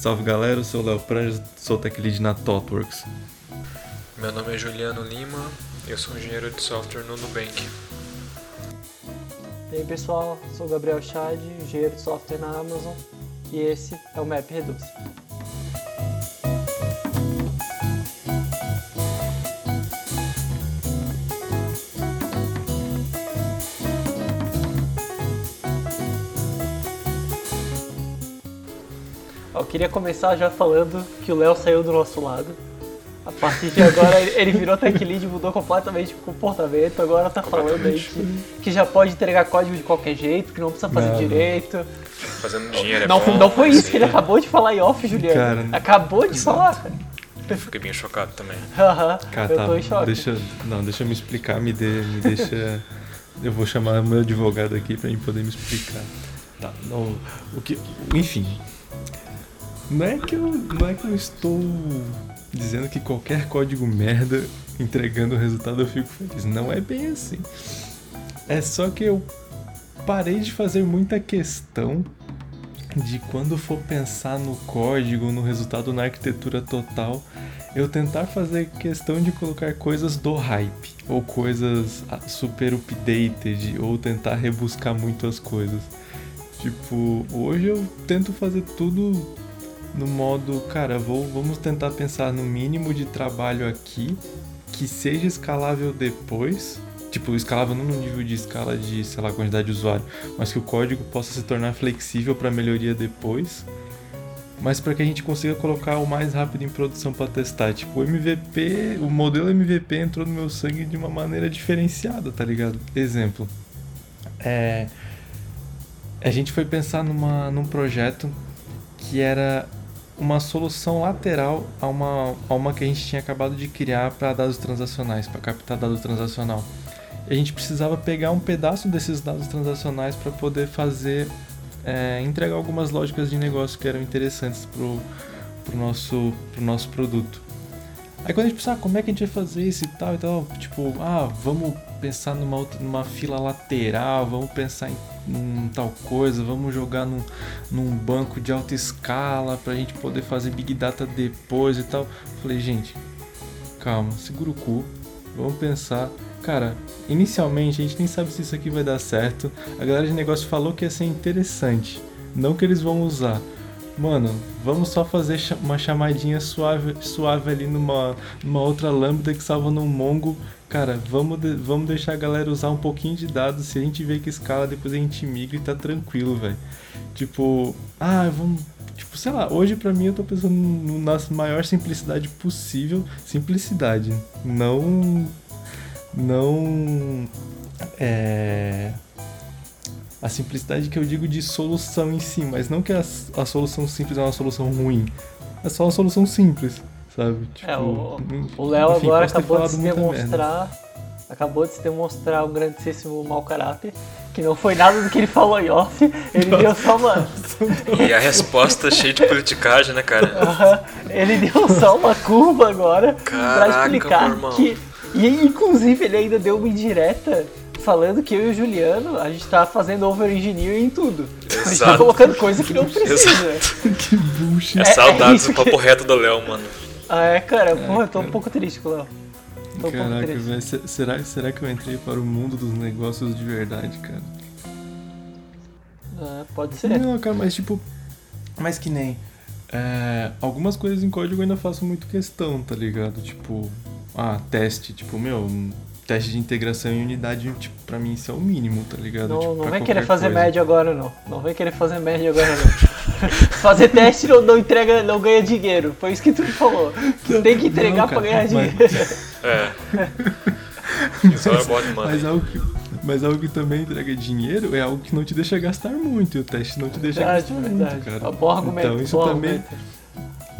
Salve galera, eu sou o Léo Pranjas, sou tech lead na ThoughtWorks. Meu nome é Juliano Lima, eu sou engenheiro de software no Nubank. E aí pessoal, sou o Gabriel Chad, engenheiro de software na Amazon e esse é o Map Reduce. Queria começar já falando que o Léo saiu do nosso lado. A partir de agora ele virou tech lead, mudou completamente o comportamento. Agora tá falando aí que, que já pode entregar código de qualquer jeito, que não precisa fazer Não. direito. Fazendo dinheiro é Não, bom, não foi isso que ele acabou de falar em off, Juliano. Cara, acabou de falar, cara. Eu fiquei bem chocado também. Aham, Cara, eu tá, tô em choque. deixa, não, deixa eu me explicar, me, dê, me deixa... eu vou chamar meu advogado aqui pra mim poder me explicar. Tá, não, o que, enfim, não é que eu, não é que eu estou dizendo que qualquer código merda entregando o resultado eu fico feliz. Não é bem assim. É só que eu parei de fazer muita questão de quando for pensar no código, no resultado na arquitetura total, eu tentar fazer questão de colocar coisas do hype, ou coisas super updated, ou tentar rebuscar muito as coisas. Tipo, hoje eu tento fazer tudo no modo, cara, vou, vamos tentar pensar no mínimo de trabalho aqui, que seja escalável depois. Tipo, escalável não no nível de escala de, sei lá, quantidade de usuário, mas que o código possa se tornar flexível para melhoria depois. Mas para que a gente consiga colocar o mais rápido em produção para testar. Tipo, o MVP, o modelo MVP entrou no meu sangue de uma maneira diferenciada, tá ligado? Exemplo. É, a gente foi pensar numa, num projeto que era uma solução lateral a uma, a uma que a gente tinha acabado de criar para dados transacionais, para captar dados transacional. E a gente precisava pegar um pedaço desses dados transacionais para poder fazer, é, entregar algumas lógicas de negócio que eram interessantes pro, pro, nosso, pro nosso produto. Aí quando a gente pensava, ah, como é que a gente vai fazer isso e tal, e tal, tipo, ah, vamos pensar numa, outra, numa fila lateral, vamos pensar em, em tal coisa, vamos jogar num, num banco de alta escala pra gente poder fazer Big Data depois e tal. Falei, gente, calma, segura o cu, vamos pensar. Cara, inicialmente a gente nem sabe se isso aqui vai dar certo. A galera de negócio falou que ia ser interessante, não que eles vão usar. Mano, vamos só fazer uma chamadinha suave, suave ali numa, numa outra lambda que salva num mongo. Cara, vamos, de- vamos deixar a galera usar um pouquinho de dados. Se a gente vê que escala, depois a gente migra e tá tranquilo, velho. Tipo, ah, vamos. Tipo, sei lá, hoje pra mim eu tô pensando na maior simplicidade possível. Simplicidade. Não. Não. É a simplicidade que eu digo de solução em si, mas não que a, a solução simples é uma solução ruim. É só uma solução simples, sabe? Tipo, É, o- Léo agora acabou de se merda. demonstrar. Acabou de se demonstrar um grandíssimo mau caráter. Que não foi nada do que ele falou em off. Ele deu só uma. E a resposta cheia de politicagem, né, cara? Ele deu só uma curva agora pra Caraca, explicar meu irmão. que. E inclusive ele ainda deu uma indireta falando que eu e o Juliano, a gente tá fazendo over-engineering em tudo. A gente tá Exato. colocando coisa que não precisa. que bullshit. É, É- saudades é do papo reto do Léo, mano. Ah, é, cara, porra, eu tô um pouco triste com o Léo. Tô um Caraca, triste. velho, se- será, será que eu entrei para o mundo dos negócios de verdade, cara? Ah, pode ser. Não, cara, mas tipo. Mas que nem. é, algumas coisas em código eu ainda faço muito questão, tá ligado? Tipo, ah, teste, tipo, meu, um teste de integração em unidade, tipo, pra mim isso é o mínimo, tá ligado? Não, tipo, não vem querer fazer coisa. média agora não. Não vem querer fazer média agora não. fazer teste não, não entrega, não ganha dinheiro. Foi isso que tu falou. Tu tem que entregar Não, pra ganhar mas- dinheiro. É. Isso é demais. Mas algo, que, mas algo que também entrega dinheiro é algo que não te deixa gastar muito, e o teste não te deixa Verdade, gastar verdade. muito, É cara. um bom argumento. Então isso bom também, argumento.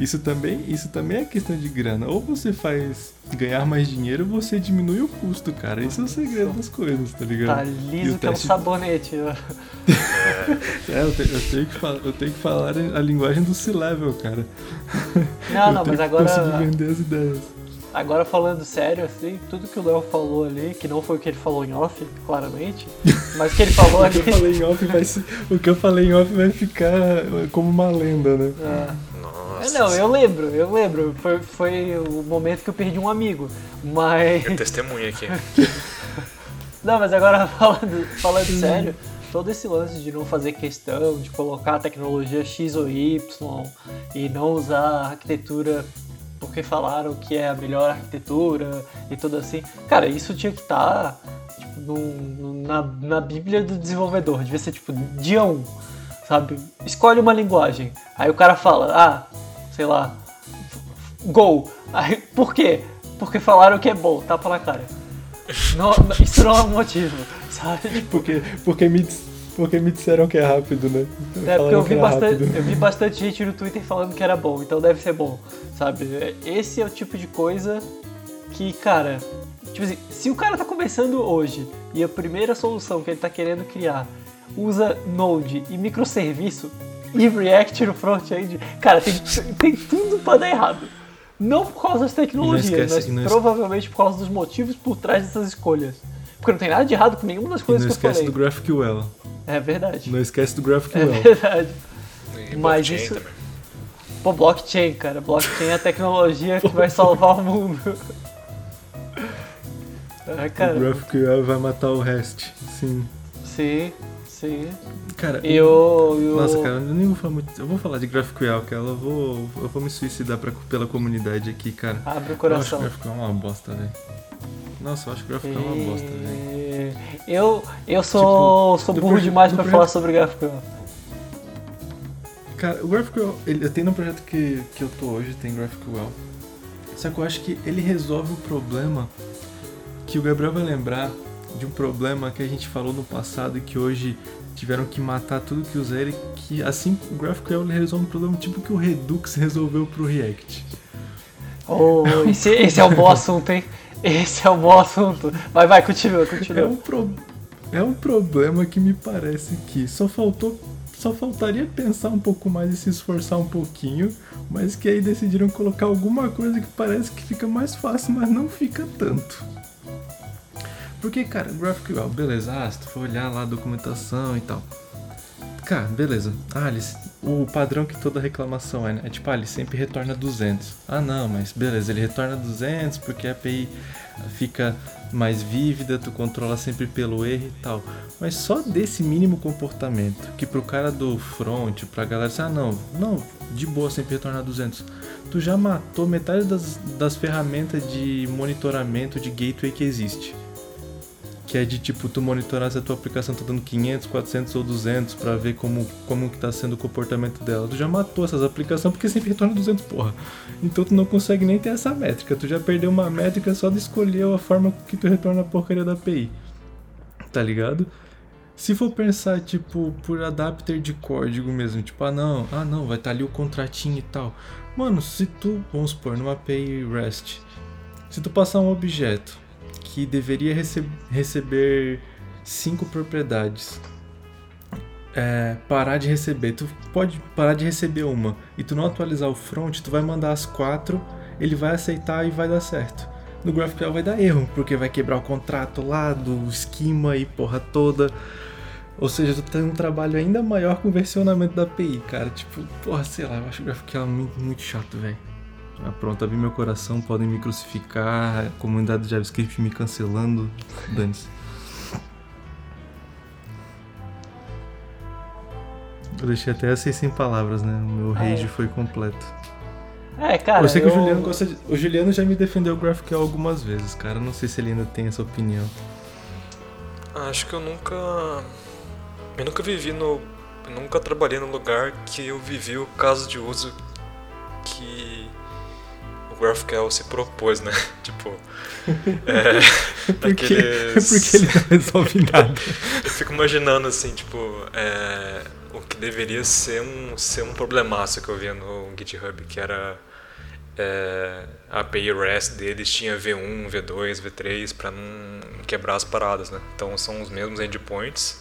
Isso também, isso também é questão de grana. Ou você faz ganhar mais dinheiro, ou você diminui o custo, cara. Esse é o segredo das coisas, tá ligado? Tá liso o que é um sabonete. ó. É, eu, te- eu tenho que falar, eu tenho que falar a linguagem do C-level, cara. Não, eu não, mas que conseguir agora, vender as ideias. agora falando sério, assim, tudo que o Léo falou ali, que não foi o que ele falou em off, claramente, mas o que ele falou O ali. que eu falei em off vai, o que eu falei em off vai ficar como uma lenda, né? Ah, Ah, não, eu lembro, eu lembro. Foi, foi o momento que eu perdi um amigo. Mas. Eu testemunho aqui. Não, mas agora falando, falando sério, todo esse lance de não fazer questão de colocar a tecnologia X ou Y e não usar a arquitetura porque falaram que é a melhor arquitetura e tudo assim. Cara, isso tinha que estar tipo, num- na, na Bíblia do desenvolvedor. Devia ser tipo dia 1, sabe? Escolhe uma linguagem. Aí o cara fala, ah, sei lá, Go. Aí, por quê? Porque falaram que é bom, tapa na cara. Não, não- isso não é um motivo, sabe? Porque, porque, me, porque me disseram que é rápido, né? É porque eu vi, bastante, rápido. eu vi bastante gente no Twitter falando que era bom, então deve ser bom, sabe? Esse é o tipo de coisa que, cara, tipo assim, se o cara tá começando hoje e a primeira solução que ele tá querendo criar usa Node e microserviço e React no front-end, cara, tem, tem tudo pra dar errado. Não por causa das tecnologias, esquece- mas não es- provavelmente por causa dos motivos por trás dessas escolhas. Porque não tem nada de errado com nenhuma das coisas não que eu esquece falei. do GraphQL. É verdade. Não esquece do É GraphQL. verdade. E Mas isso- também. Pô, blockchain, cara. Blockchain é a tecnologia que vai salvar o mundo. Ah, O cara, GraphQL vai matar o REST. Sim. sim, sim. Cara, Eu, eu... Nossa, cara, eu nem vou falar muito. Eu vou falar de GraphQL, que eu vou, eu vou me suicidar pra, pela comunidade aqui, cara. Abre o Eu acho que coração. GraphQL é uma bosta, velho. Nossa, eu acho que GraphQL é uma bosta, velho. Eu, eu sou, Tipo, sou burro proje- demais pra projeto- falar sobre GraphQL. Cara, o GraphQL, ele, tem no projeto que, que eu tô hoje, tem GraphQL. Só que eu acho que ele resolve o problema que o Gabriel vai lembrar de um problema que a gente falou no passado e que hoje tiveram que matar tudo que usa ele, que assim o GraphQL ele resolve um problema tipo que o Redux resolveu pro React. Oh, esse, esse é um bom assunto, hein? Esse é um bom assunto. Vai, vai, continua, É continua. um, pro... é um problema que me parece que só faltou. Só faltaria pensar um pouco mais e se esforçar um pouquinho, mas que aí decidiram colocar alguma coisa que parece que fica mais fácil, mas não fica tanto. Porque, cara, GraphQL, beleza, ah, se tu for olhar lá a documentação e tal. Cara, beleza. Ah, o padrão que toda reclamação é, né? É tipo, ah, ele sempre retorna 200. Ah, não, mas beleza, ele retorna 200 porque a API fica mais vívida, tu controla sempre pelo erro e tal. Mas só desse mínimo comportamento, que pro cara do front, pra galera, assim, ah, não, não, de boa sempre retornar 200. Tu já matou metade das, das ferramentas de monitoramento de gateway que existe. Que é de tipo, tu monitorar se a tua aplicação tá dando 500, 400 ou 200 pra ver como, como que tá sendo o comportamento dela. Tu já matou essas aplicações porque sempre retorna 200, porra. Então tu não consegue nem ter essa métrica. Tu já perdeu uma métrica só de escolher a forma que tu retorna a porcaria da API. Tá ligado? Se for pensar, tipo, por adapter de código mesmo, tipo, ah não, ah não, vai estar ali o contratinho e tal. Mano, se tu, vamos supor, numa API REST, se tu passar um objeto que deveria rece receber cinco propriedades, é, parar de receber, tu pode parar de receber uma e tu não atualizar o front, tu vai mandar as quatro, ele vai aceitar e vai dar certo. No GraphQL vai dar erro, porque vai quebrar o contrato lá do esquema e porra toda. Ou seja, tu tem um trabalho ainda maior com o versionamento da API, cara. Tipo, porra, sei lá, eu acho o GraphQL muito, muito chato, velho. Ah, pronto, abri meu coração, podem me crucificar, a comunidade do JavaScript me cancelando. Dane-se. Eu deixei até assim sem palavras, né? O meu Ah, é. rage foi completo. É, cara. eu sei que eu- o Juliano gosta de... O Juliano já me defendeu o GraphQL algumas vezes, cara. Não sei se ele ainda tem essa opinião. Acho que eu nunca. Eu nunca vivi no. eu nunca trabalhei num lugar que eu vivi o caso de uso que o GraphQL se propôs, né? tipo. É, Porque, daqueles- porque ele não resolve nada. Eu fico imaginando assim, tipo, é, o que deveria ser um, ser um problemaço que eu via no GitHub, que era é, a API REST deles tinha V1, V2, V3 para não quebrar as paradas, né? Então são os mesmos endpoints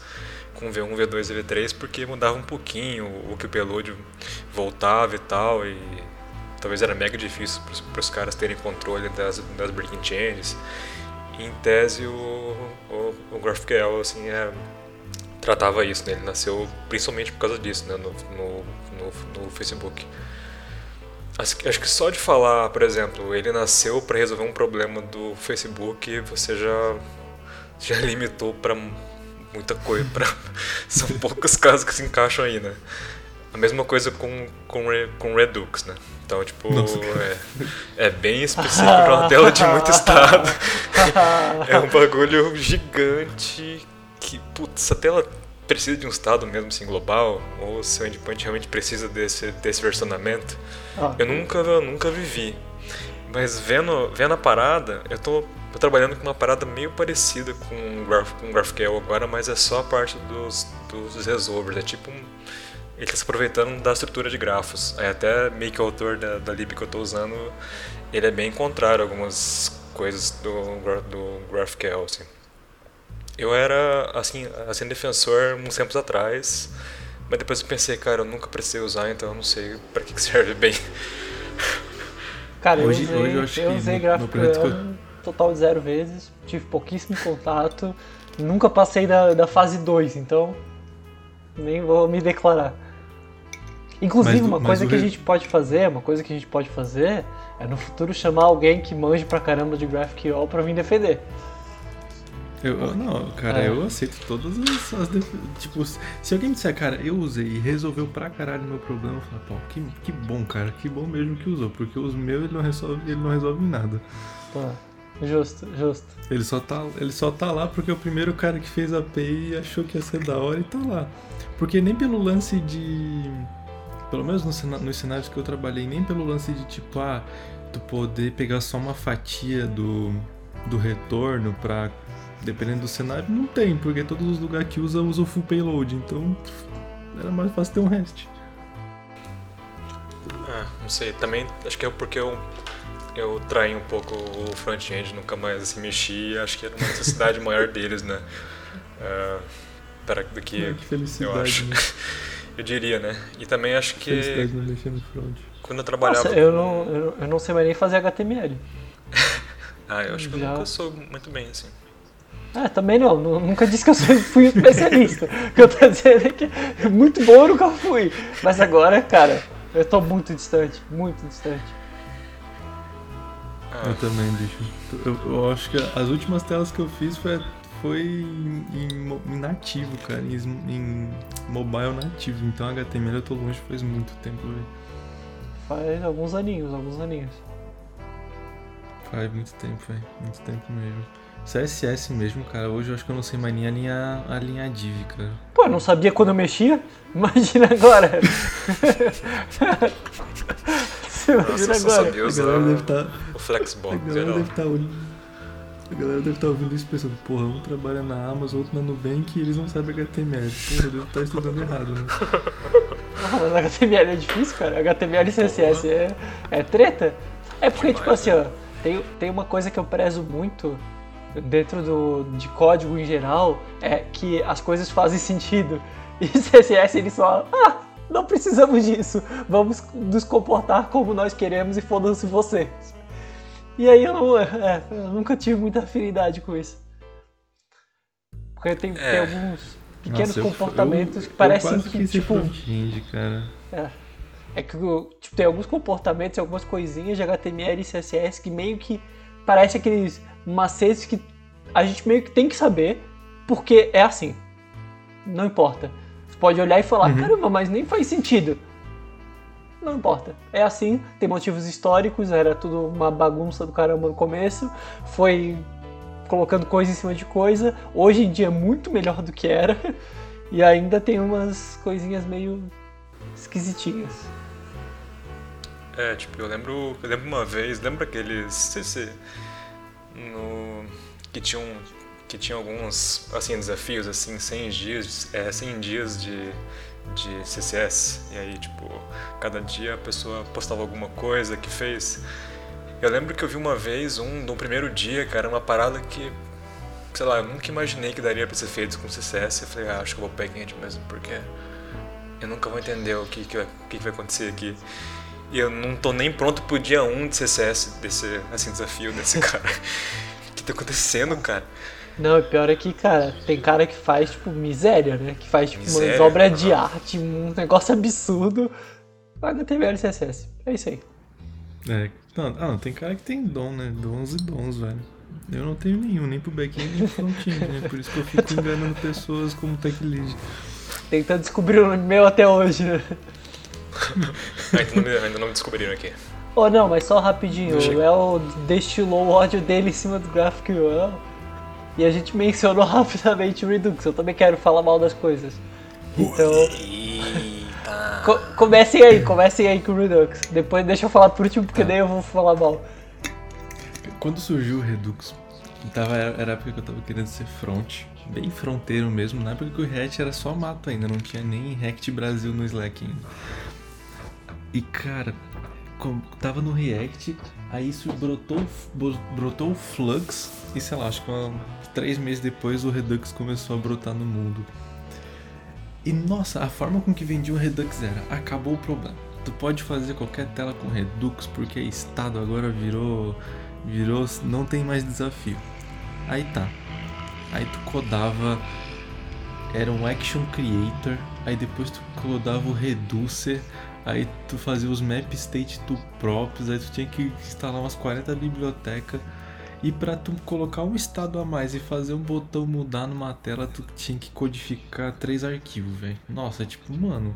com V1, V2 e V3 porque mudava um pouquinho o que o payload voltava e tal e talvez era mega difícil para os caras terem controle das, das breaking changes. Em tese o, o, o GraphQL assim é, tratava isso, né? Ele nasceu principalmente por causa disso, né? No, no, no, no Facebook. Acho acho que só de falar, por exemplo, ele nasceu para resolver um problema do Facebook, você já já limitou para muita coisa, para são poucos casos que se encaixam aí, né? A mesma coisa com com, com Redux, né? Então, tipo, Nossa, é, é bem específico para uma tela de muito estado. É um bagulho gigante que, putz, se a tela precisa de um estado mesmo assim global, ou se o endpoint realmente precisa desse, desse versionamento, Ah, eu nunca, eu nunca vivi. Mas vendo, vendo a parada, eu tô, tô trabalhando com uma parada meio parecida com o Graph, com GraphQL agora, mas é só a parte dos, dos resolvers. É tipo um. Ele está se aproveitando da estrutura de grafos. Aí até meio que o autor da, da lib que eu estou usando, ele é bem contrário a algumas coisas do, do GraphQL. Assim. Eu era assim, assim defensor uns tempos atrás, mas depois eu pensei, cara, eu nunca precisei usar, então eu não sei para que, que serve bem. Cara, Hoje- eu usei, hoje eu acho eu que usei no- gráfico no projeto que eu- um total de zero vezes, tive pouquíssimo contato, nunca passei da, da fase 2, então nem vou me declarar. Inclusive, Mas uma coisa que a gente pode fazer, uma coisa que a gente pode fazer é no futuro chamar alguém que manje pra caramba de GraphQL pra vir defender. Eu, eu- não, cara, É. eu aceito todas as, as def- Tipo, se alguém disser, cara, eu usei e resolveu pra caralho o meu problema, eu falo, pô, que, que bom, cara, que bom mesmo que usou, porque os meus ele não resolve, ele não resolve nada. Tá. Justo, justo. Ele só, tá, ele só tá lá porque o primeiro cara que fez a API achou que ia ser da hora e tá lá. Porque nem pelo lance de. Pelo menos no cena- nos cenários que eu trabalhei, nem pelo lance de tipo, ah, tu poder pegar só uma fatia do, do retorno pra. Dependendo do cenário, não tem, porque todos os lugares que usa usam full payload, então era mais fácil ter um REST. Ah, não sei, também acho que é porque eu, eu traí um pouco o front-end, nunca mais assim, mexi, acho que era uma necessidade maior deles, né? Ah, para, do que Ah, que felicidade, acho. né? Eu diria, né? E também acho que quando eu trabalhava. Nossa, eu com- não, eu, eu não sei mais nem fazer HTML. Ah, eu acho que eu Já- nunca sou muito bem assim. Ah, também não, nu- nunca disse que eu fui um especialista. O que eu tô dizendo é que muito bom eu nunca fui. Mas agora, cara, eu tô muito distante, muito distante. Ah, Eu também, bicho. Eu, eu acho que as últimas telas que eu fiz foi, foi em, em nativo, cara, em, em mobile nativo. Então HTML eu tô longe faz muito tempo, velho. Faz alguns aninhos, alguns aninhos. Faz muito tempo, velho. Muito tempo mesmo. CSS mesmo, cara. Hoje eu acho que eu não sei mais nem alinhar, alinhar div, cara. Pô, eu não sabia quando eu mexia? Imagina agora. Você nossa, imagina eu só agora. sabia A usar galera deve estar. o a Flexbox galera geral. deve estar olhando. A galera deve estar ouvindo isso pensando, porra, um trabalha na Amazon, outro na Nubank e eles não sabem HTML. Porra, eu devo estar estudando errado, né? Ah, mas HTML é difícil, cara. HTML e CSS é, é treta. É porque, tipo assim, ó, tem, tem uma coisa que eu prezo muito dentro do, de código em geral, é que as coisas fazem sentido. E CSS eles só, ah, não precisamos disso. Vamos nos comportar como nós queremos e foda-se vocês. E aí eu, não, é, eu nunca tive muita afinidade com isso. Porque tem, tem É. alguns pequenos Nossa, comportamentos eu- que parecem eu quase que, tipo, cara. é que tipo, tem alguns comportamentos e algumas coisinhas de HTML e CSS que meio que parece aqueles macetes que a gente meio que tem que saber porque é assim. Não importa. Você pode olhar e falar, Uhum. caramba, mas nem faz sentido. Não importa. É assim, tem motivos históricos, era tudo uma bagunça do caramba no começo. Foi colocando coisa em cima de coisa. Hoje em dia é muito melhor do que era. E ainda tem umas coisinhas meio esquisitinhas. É, tipo, eu lembro, eu lembro uma vez, lembra aqueles CC no que tinham que tinha alguns assim desafios assim 100 dias, é, 100 dias de de CCS e aí tipo cada dia a pessoa postava alguma coisa que fez. Eu lembro que eu vi uma vez um no primeiro dia, cara, uma parada que sei lá, eu nunca imaginei que daria pra ser feito com CCS. Eu falei, ah, acho que eu vou backend mesmo, porque eu nunca vou entender o que, que, vai, que, que vai acontecer aqui. E eu não tô nem pronto pro dia 1 de CSS, desse assim, desafio desse cara. O que tá acontecendo, cara? Não, o pior é que, cara, tem cara que faz, tipo, miséria, né? Que faz, tipo, umas Miséria? obras de arte, um negócio absurdo. HTML e CSS. É isso aí. É, não, ah, não, tem cara que tem dom, né? Dons e dons, velho. Eu não tenho nenhum, nem pro back-end nem pro front-end, né? Por isso que eu fico enganando pessoas como tech lead. Tentando descobrir o meu até hoje, né? ainda, não, me- ainda não me descobriram aqui. Oh, não, mas só rapidinho. Deixa O Léo destilou o ódio dele em cima do GraphQL. E a gente mencionou rapidamente o Redux. Eu também quero falar mal das coisas. Então, Eita. co comecem aí, comecem aí com o Redux. Depois deixa eu falar por último, porque daí eu vou falar mal. Quando surgiu o Redux, tava, era a época que eu tava querendo ser front, bem fronteiro mesmo, na época que o React era só mato ainda, não tinha nem React Brasil no Slack ainda. E cara, tava no React, aí isso brotou, brotou o Flux, e sei lá, acho que uma- três meses depois o Redux começou a brotar no mundo. E nossa, a forma com que vendia o Redux era, acabou o problema. Tu pode fazer qualquer tela com Redux porque estado agora virou virou não tem mais desafio. Aí tá. Aí tu codava era um action creator, aí depois tu codava o reducer, aí tu fazia os map state tu próprios, aí tu tinha que instalar umas 40 bibliotecas. E pra tu colocar um estado a mais e fazer um botão mudar numa tela, tu tinha que codificar três arquivos, velho. Nossa, tipo, mano.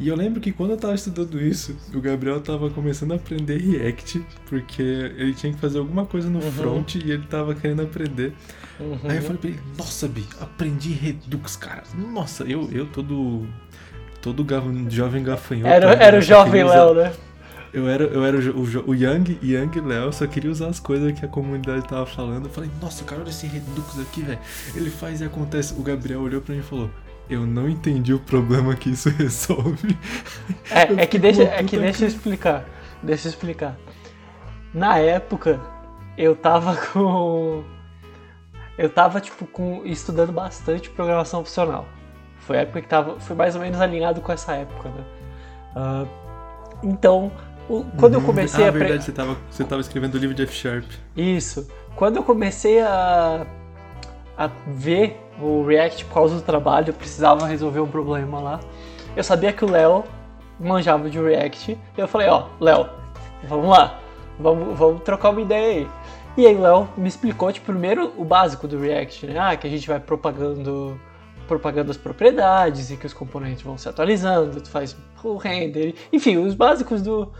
E eu lembro que quando eu tava estudando isso, o Gabriel tava começando a aprender React, porque ele tinha que fazer alguma coisa no Uhum. front e ele tava querendo aprender. Uhum. Aí eu falei pra ele, nossa, Bi, aprendi Redux, cara. Nossa, eu, eu todo. Todo jovem gafanhoto. Era, né, era o jovem Léo, né? Eu era, eu era o, o, o Young, Young Léo, só queria usar as coisas que a comunidade tava falando. Eu falei, nossa, cara, olha esse Redux aqui, velho. Ele faz e acontece. O Gabriel olhou pra mim e falou. Eu não entendi o problema que isso resolve. É, é que deixa, é que deixa eu explicar. Deixa eu explicar. Na época, eu tava com. Eu tava, tipo, com, estudando bastante programação funcional. Foi a época que tava. Foi mais ou menos alinhado com essa época, né? Ah, então, o- quando eu comecei ah, a. verdade, você tava, você tava escrevendo o livro de F Sharp. Isso. Quando eu comecei a, a ver o React por causa do trabalho, eu precisava resolver um problema lá. Eu sabia que o Léo manjava de React. E eu falei, ó, Léo, vamos lá. Vamos, vamos trocar uma ideia aí. E aí o Léo me explicou, tipo, primeiro o básico do React, né? Ah, que a gente vai propagando propagando as propriedades e que os componentes vão se atualizando, tu faz o render, enfim, os básicos do,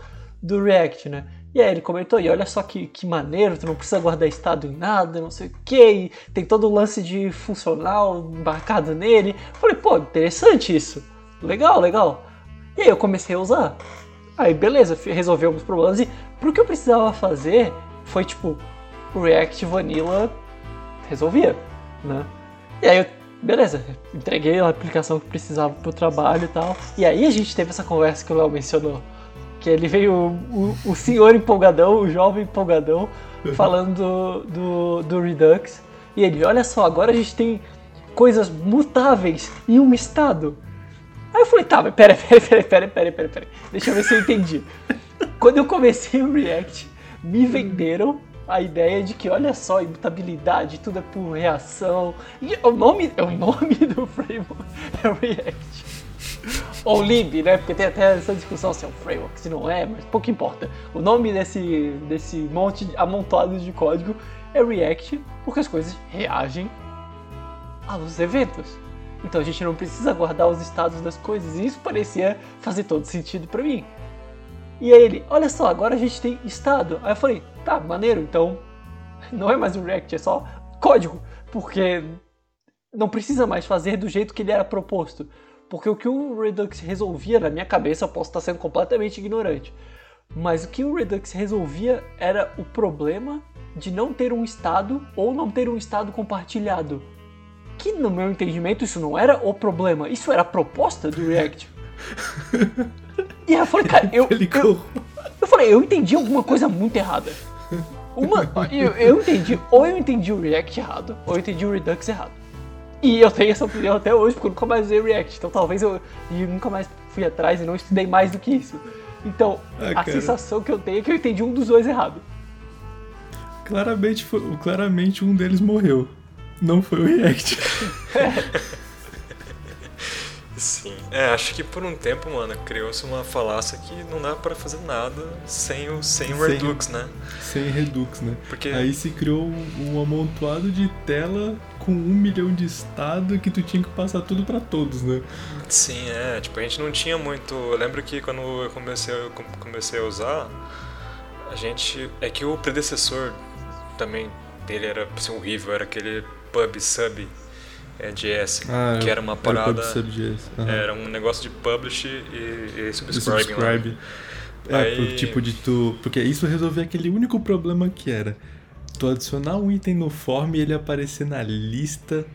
do React, né? E aí ele comentou, e olha só que, que maneiro, tu não precisa guardar estado em nada, não sei o que, tem todo o lance de funcional embarcado nele. Falei, pô, interessante isso. Legal, legal. E aí eu comecei a usar. Aí beleza, resolvi alguns problemas e pro que eu precisava fazer foi tipo, o React Vanilla resolvia, né? E aí eu, beleza, entreguei a aplicação que precisava pro trabalho e tal. E aí a gente teve essa conversa que o Léo mencionou. Que ele veio, o, o, o senhor empolgadão, o jovem empolgadão, falando do, do, do Redux. E ele, olha só, agora a gente tem coisas mutáveis em um estado. Aí eu falei, tá, mas pera, pera, pera, pera, pera, pera, pera. Deixa eu ver se eu entendi. Quando eu comecei o React, me venderam a ideia de que, olha só, imutabilidade, tudo é por reação. E o nome, o nome do framework é React. Ou lib, né? Porque tem até essa discussão se é um framework, se não é, mas pouco importa. O nome desse, desse monte amontoado de código é React, porque as coisas reagem aos eventos. Então a gente não precisa guardar os estados das coisas. E isso parecia fazer todo sentido pra mim. E aí ele, olha só, agora a gente tem estado. Aí eu falei, tá, maneiro, então não é mais um React, é só código. Porque não precisa mais fazer do jeito que ele era proposto. Porque o que o Redux resolvia na minha cabeça, eu posso estar sendo completamente ignorante. Mas o que o Redux resolvia era o problema de não ter um estado ou não ter um estado compartilhado. Que no meu entendimento isso não era o problema, isso era a proposta do React. E aí eu falei, cara, eu, eu, eu falei, eu entendi alguma coisa muito errada. Uma, eu, eu entendi, ou eu entendi o React errado, ou eu entendi o Redux errado. E eu tenho essa opinião até hoje, porque eu nunca mais usei React. Então talvez eu, e nunca mais fui atrás e não estudei mais do que isso. Então, Ah, a cara. sensação que eu tenho é que eu entendi um dos dois errado. Claramente, foi, claramente um deles morreu. Não foi o React. Sim. É, acho que por um tempo, mano, criou-se uma falácia que não dá pra fazer nada sem o, sem o Sem- Redux, né? Sem Redux, né? Porque. Aí se criou um, um amontoado de tela com um milhão de estado que tu tinha que passar tudo pra todos, né? Sim, é, tipo, a gente não tinha muito. Eu lembro que quando eu comecei, eu com- comecei a usar, a gente. É que o predecessor também dele era assim, horrível, era aquele pub sub é, JS, que era uma parada. Era PubSub.js. aham. Era um negócio de publish e, e Do subscribing. lá. subscribe. É, Aí- pro tipo de tu. Porque isso resolvia aquele único problema que era tu adicionar um item no form e ele aparecer na lista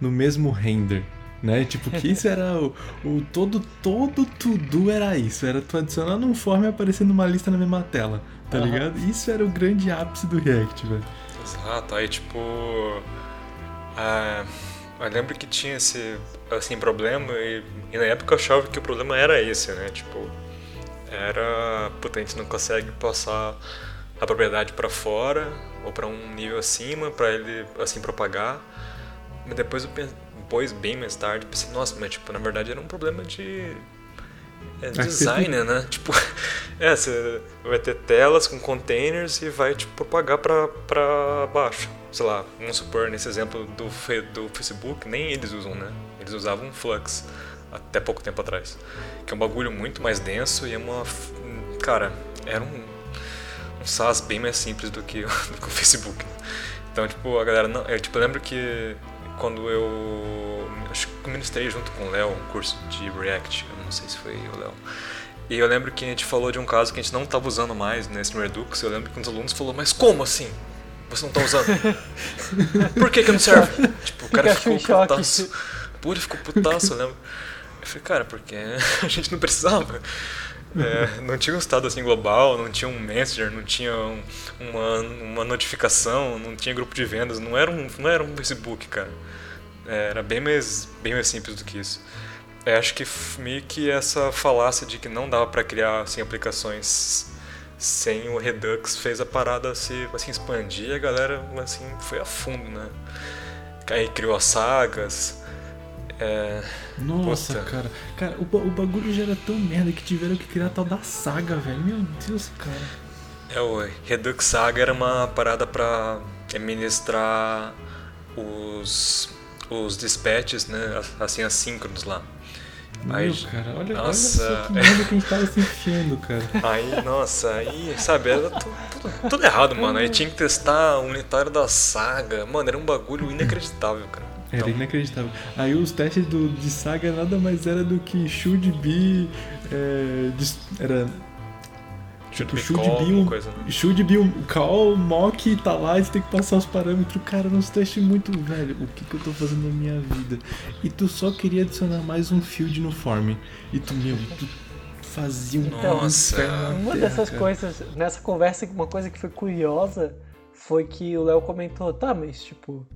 no mesmo render. Né? Tipo, que isso era o, o todo, todo to-do era isso. Era tu adicionar num form e aparecer numa lista na mesma tela. Tá Aham. ligado? Isso era o grande ápice do React, velho. Exato, aí tipo. ah, eu lembro que tinha esse assim, problema e, e na época eu achava que o problema era esse, né? Tipo, era. Puta, a gente não consegue passar a propriedade pra fora ou pra um nível acima pra ele assim propagar. Mas depois eu depois, bem mais tarde, pensei, nossa, mas tipo, na verdade era um problema de. É, que design, né? Tipo, é, você vai ter telas com containers e vai tipo, propagar pra baixo. Sei lá, vamos supor, nesse exemplo do, do Facebook, nem eles usam, né? Eles usavam Flux até pouco tempo atrás. Que é um bagulho muito mais denso e é uma. Cara, era um, um SaaS bem mais simples do que, do que o Facebook. Então, tipo, a galera não. Eu, tipo, lembro que quando eu. Acho que ministrei junto com o Léo um curso de React, eu não sei se foi o Léo. E eu lembro que a gente falou de um caso que a gente não estava usando mais nesse Redux. Eu lembro que um dos alunos falou: Mas como assim? Você não tá usando? Por que, que não serve? Tipo, o cara Fica ficou putaço. Pô, ele ficou putaço, eu lembro. Eu falei, cara, porque a gente não precisava. É, não tinha um estado assim global, não tinha um messenger, não tinha um- uma, uma notificação, não tinha grupo de vendas, não era um, não era um Facebook, cara. É, era bem mais, bem mais simples do que isso. É, acho que meio que essa falácia de que não dava para criar assim, aplicações sem o Redux fez a parada se assim, expandir e a galera assim, foi a fundo, né? Aí criou as sagas. É, Nossa, Puta. cara. Cara, o, o bagulho já era tão merda que tiveram que criar a tal da saga, velho. Meu Deus, cara. É, o Redux Saga era uma parada pra administrar os, os dispatches, né? Assim, assíncronos lá. Aí, Meu, cara, olha, olha nossa, só que que a gente tava se enfiando, cara. aí, nossa, aí, sabe, era tu- tudo, tudo errado, mano. Aí tinha que testar o unitário da saga. Mano, era um bagulho inacreditável, cara. Era Então, inacreditável. Aí os testes do, de saga nada mais era do que should be. É, era. Tipo, should be um. coisa, né? Should be um call, mock, tá lá, e você tem que passar os parâmetros. Cara, uns testes muito velho. O que, que eu tô fazendo na minha vida? E tu só queria adicionar mais um field no form. E tu, meu, tu fazia um Então, Nossa. Uma dessas cara. coisas, nessa conversa, uma coisa que foi curiosa foi que o Léo comentou, tá, mas tipo,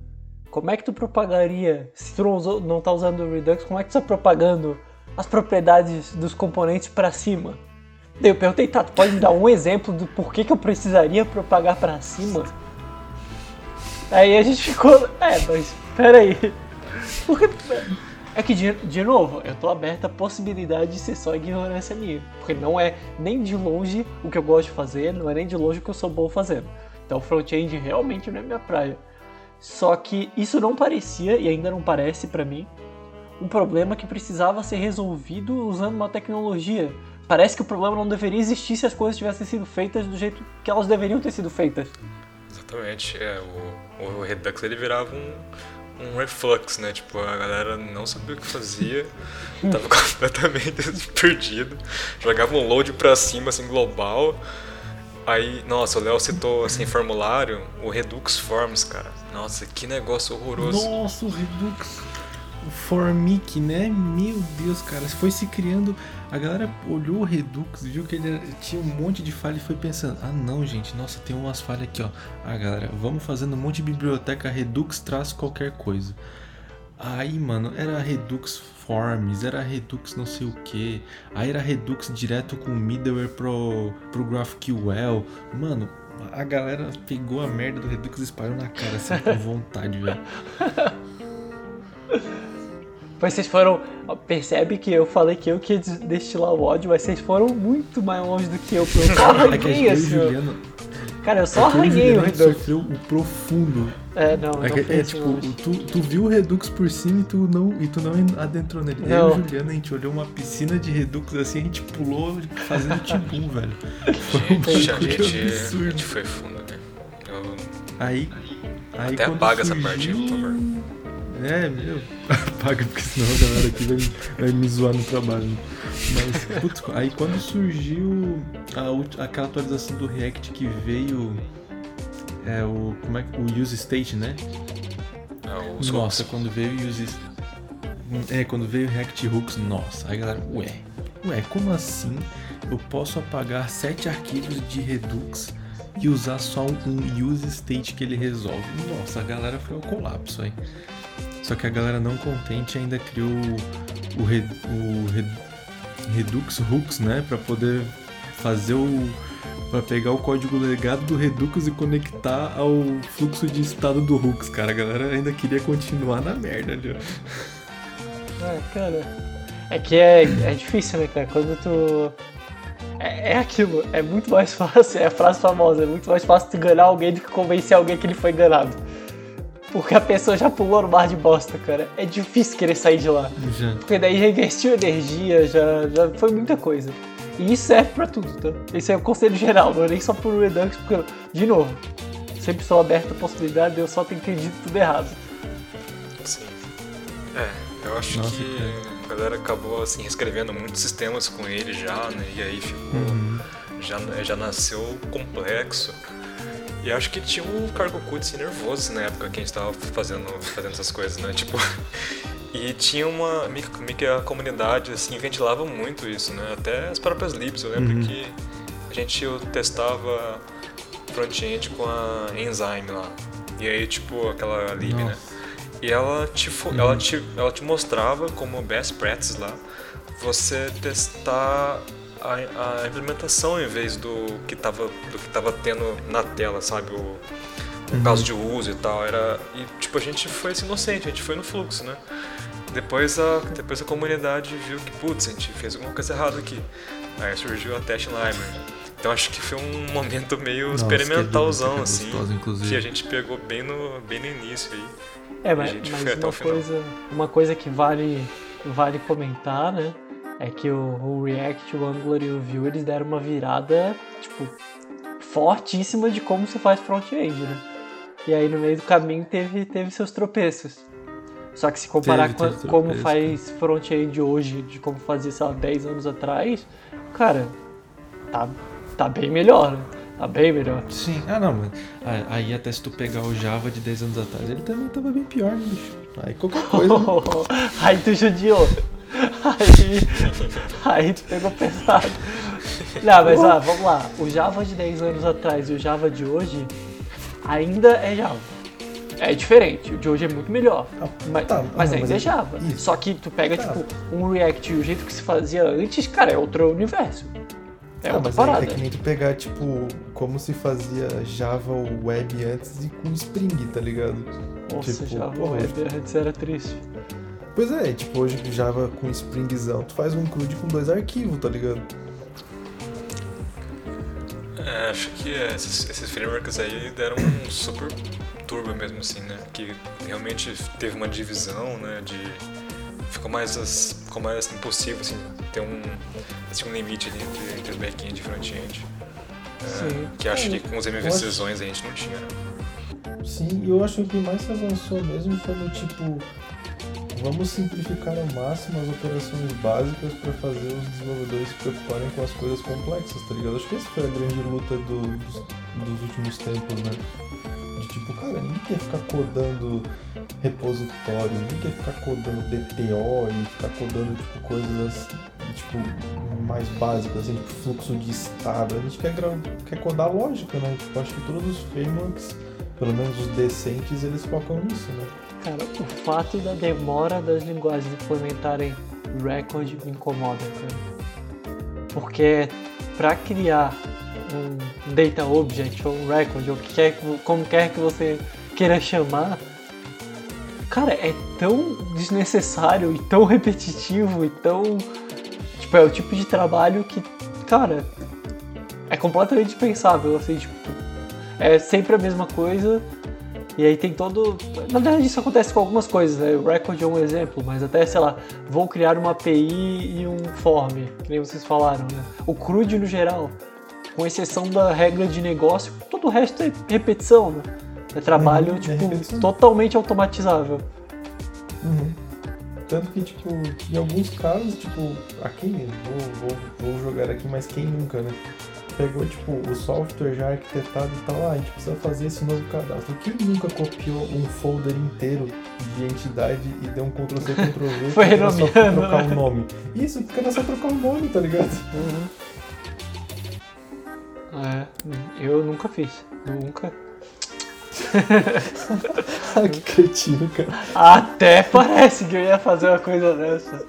como é que tu propagaria, se tu não, usou, não tá usando o Redux, como é que tu tá propagando as propriedades dos componentes pra cima? Daí eu perguntei, tá, tu pode me dar um exemplo do porquê que eu precisaria propagar pra cima? Aí a gente ficou, é, mas peraí. Porque, é que, de, de novo, eu tô aberto à possibilidade de ser só ignorância minha. Porque não é nem de longe o que eu gosto de fazer, não é nem de longe o que eu sou bom fazendo. Então, front-end realmente não é minha praia. Só que isso não parecia, e ainda não parece pra mim, um problema que precisava ser resolvido usando uma tecnologia. Parece que o problema não deveria existir se as coisas tivessem sido feitas do jeito que elas deveriam ter sido feitas. Exatamente, é, o, o Redux ele virava um, um reflux, né? Tipo, a galera não sabia o que fazia, tava completamente perdido, jogava um load pra cima, assim, global. Aí, nossa, o Léo citou, assim, formulário, o Redux Forms, cara. Nossa, que negócio horroroso. Nossa, o Redux. O Formic, né? Meu Deus, cara. Foi se criando. A galera olhou o Redux, viu que ele tinha um monte de falha e foi pensando: ah, não, gente, nossa, tem umas falhas aqui, ó. Ah, galera, vamos fazendo um monte de biblioteca Redux traz qualquer coisa. Aí, mano, era Redux Forms, era Redux não sei o que. Aí era Redux direto com middleware pro, pro GraphQL. Mano, a galera pegou a merda do Redux e espalhou na cara, assim, com vontade, velho. Vocês foram. Percebe que eu falei que eu que ia destilar o ódio, mas vocês foram muito mais longe do que eu. porque Eu só É que arranhei a assim. Cara, eu só é arranhei o Redux. sofreu o profundo. É, não, É, não é assim tipo, longe. tu, tu viu o Redux por cima e tu não, e tu não adentrou nele. Eu Não. e o Juliano, a gente olhou uma piscina de Redux assim, a gente pulou fazendo tibum, velho. Foi um Gente, a gente, a absurdo. gente foi fundo, né? Eu, Aí, aí Até quando apaga essa surgiu... parte aí, por favor. É, meu, apaga porque senão a galera aqui vai, vai me zoar no trabalho. Mas, putz, aí quando surgiu a, aquela atualização do React que veio, é o, como é que, o Use State, né? é, os Nossa, hooks. quando veio o Use É, quando veio o React Hooks, nossa, aí a galera, ué, ué, como assim eu posso apagar sete arquivos de Redux e usar só um use state que ele resolve? Nossa, a galera foi ao colapso aí. Só que a galera não contente ainda criou o, o, Re- o Re- Redux Hooks, né, Pra poder fazer o Pra pegar o código legado do Redux e conectar ao fluxo de estado do Hooks, cara. A galera ainda queria continuar na merda ali, ó. É, cara. É que é, é difícil, né, cara? Quando tu. É, é aquilo, é muito mais fácil, é a frase famosa, é muito mais fácil tu enganar alguém do que convencer alguém que ele foi enganado. Porque a pessoa já pulou no mar de bosta, cara. É difícil querer sair de lá. Já. Porque daí já investiu energia, já, já foi muita coisa. E isso serve pra tudo, tá? Esse é o conselho geral, não é nem só pro Redux, porque, de novo, sempre estou aberto à possibilidade de eu só ter entendido tudo errado. Sim. É, eu acho Nossa, que a galera acabou assim reescrevendo muitos sistemas com ele já, né? E aí ficou. Uhum. Já, já nasceu complexo. E acho que tinha um cargo cut assim, nervoso na época que a gente tava fazendo, fazendo essas coisas, né? Tipo. E tinha uma. meio que- a comunidade assim ventilava muito isso, né? Até as próprias libs, eu lembro Uhum. que a gente testava front-end com a Enzyme lá. E aí, tipo, aquela lib, né? Nossa. E ela te, Uhum. ela, te, ela te mostrava como best practice lá você testar a, a implementação em vez do que tava, do que tava tendo na tela, sabe? O, o Uhum. caso de uso e tal. Era, e tipo, a gente foi assim, inocente, a gente foi no fluxo, né? Depois a, depois a comunidade viu que, putz, a gente fez alguma coisa errada aqui. Aí surgiu a Test Library. Então acho que foi um momento meio Nossa, experimentalzão, que assim. Que a gente pegou bem no, bem no início aí. É, mas, gente mas foi até uma, o final. coisa, uma coisa que vale, vale comentar, né? É que o, o React, o Angular e o Vue, eles deram uma virada, tipo, fortíssima de como se faz front-end, né? E aí no meio do caminho teve, teve seus tropeços. Só que se comparar Teve, com teve como tropeço, faz front-end hoje, de como fazia, sei lá, 10 anos atrás, cara, tá, tá bem melhor, né? Tá bem melhor. Sim, ah não, mas aí até se tu pegar o Java de 10 anos atrás, ele também tava bem pior, né, bicho? Aí qualquer coisa. né? aí tu judiou. Aí, aí tu pegou pesado. Não, mas ó, vamos lá. O Java de 10 anos atrás e o Java de hoje ainda é Java. É diferente, o de hoje é muito melhor. Ah, Mas, tá, mas ah, ainda mas é é- Java. isso. Só que tu pega, Tá. tipo, um React e o jeito que se fazia antes, cara, é outro universo. É Ah, outra mas parada. É, é que nem tu pegar, tipo, como se fazia Java Web antes e com Spring, tá ligado? Nossa, tipo, Java porra, Web antes era triste. Pois é, tipo, hoje Java com Springzão, tu faz um include com dois arquivos, tá ligado? É, acho que esses, esses frameworks aí deram um super turbo mesmo, assim, né? Que realmente teve uma divisão, né? De. Ficou mais, as- ficou mais impossível, assim, ter um, assim, um limite ali entre, entre back-end e front-end. É, Sim. que acho É, que com os MVCzões a gente não tinha, né? Sim, e eu acho que o que mais se avançou mesmo foi no tipo, vamos simplificar ao máximo as operações básicas para fazer os desenvolvedores se preocuparem com as coisas complexas, tá ligado? Acho que essa foi a grande luta do- dos, dos últimos tempos, né? De tipo, cara, ninguém quer ficar codando repositório, ninguém quer ficar codando DTO e ficar codando tipo coisas tipo mais básicas, assim, tipo fluxo de estado. A gente quer, quer codar lógica, né? Tipo, acho que todos os frameworks pelo menos os decentes, eles focam nisso, né? Cara, o fato da demora das linguagens implementarem record me incomoda, cara. Porque pra criar um data object ou um record, ou que quer, como quer que você queira chamar, cara, é tão desnecessário e tão repetitivo e tão. Tipo, é o tipo de trabalho que, cara, é completamente dispensável, assim, tipo. É sempre a mesma coisa. E aí tem todo. Na verdade, isso acontece com algumas coisas, né? O Record é um exemplo, mas até, sei lá, vou criar uma API e um form, que nem vocês falaram, né? O CRUD no geral, com exceção da regra de negócio, todo o resto é repetição, né? É trabalho, Uhum, é tipo, repetição. totalmente automatizável. Uhum. Tanto que, tipo, em alguns casos, tipo, a quem, vou, vou, vou jogar aqui, mas quem nunca, né? Pegou, tipo, o software já arquitetado e tal, ah, a gente precisa fazer esse novo cadastro. Quem nunca copiou um folder inteiro de entidade e deu um Ctrl-C, Ctrl-V Foi porque era só renomeando, trocar né? o nome? Isso, porque era só trocar o nome, tá ligado? É, eu nunca fiz. Nunca. Ah, que cretino, cara. Até parece que eu ia fazer uma coisa dessa.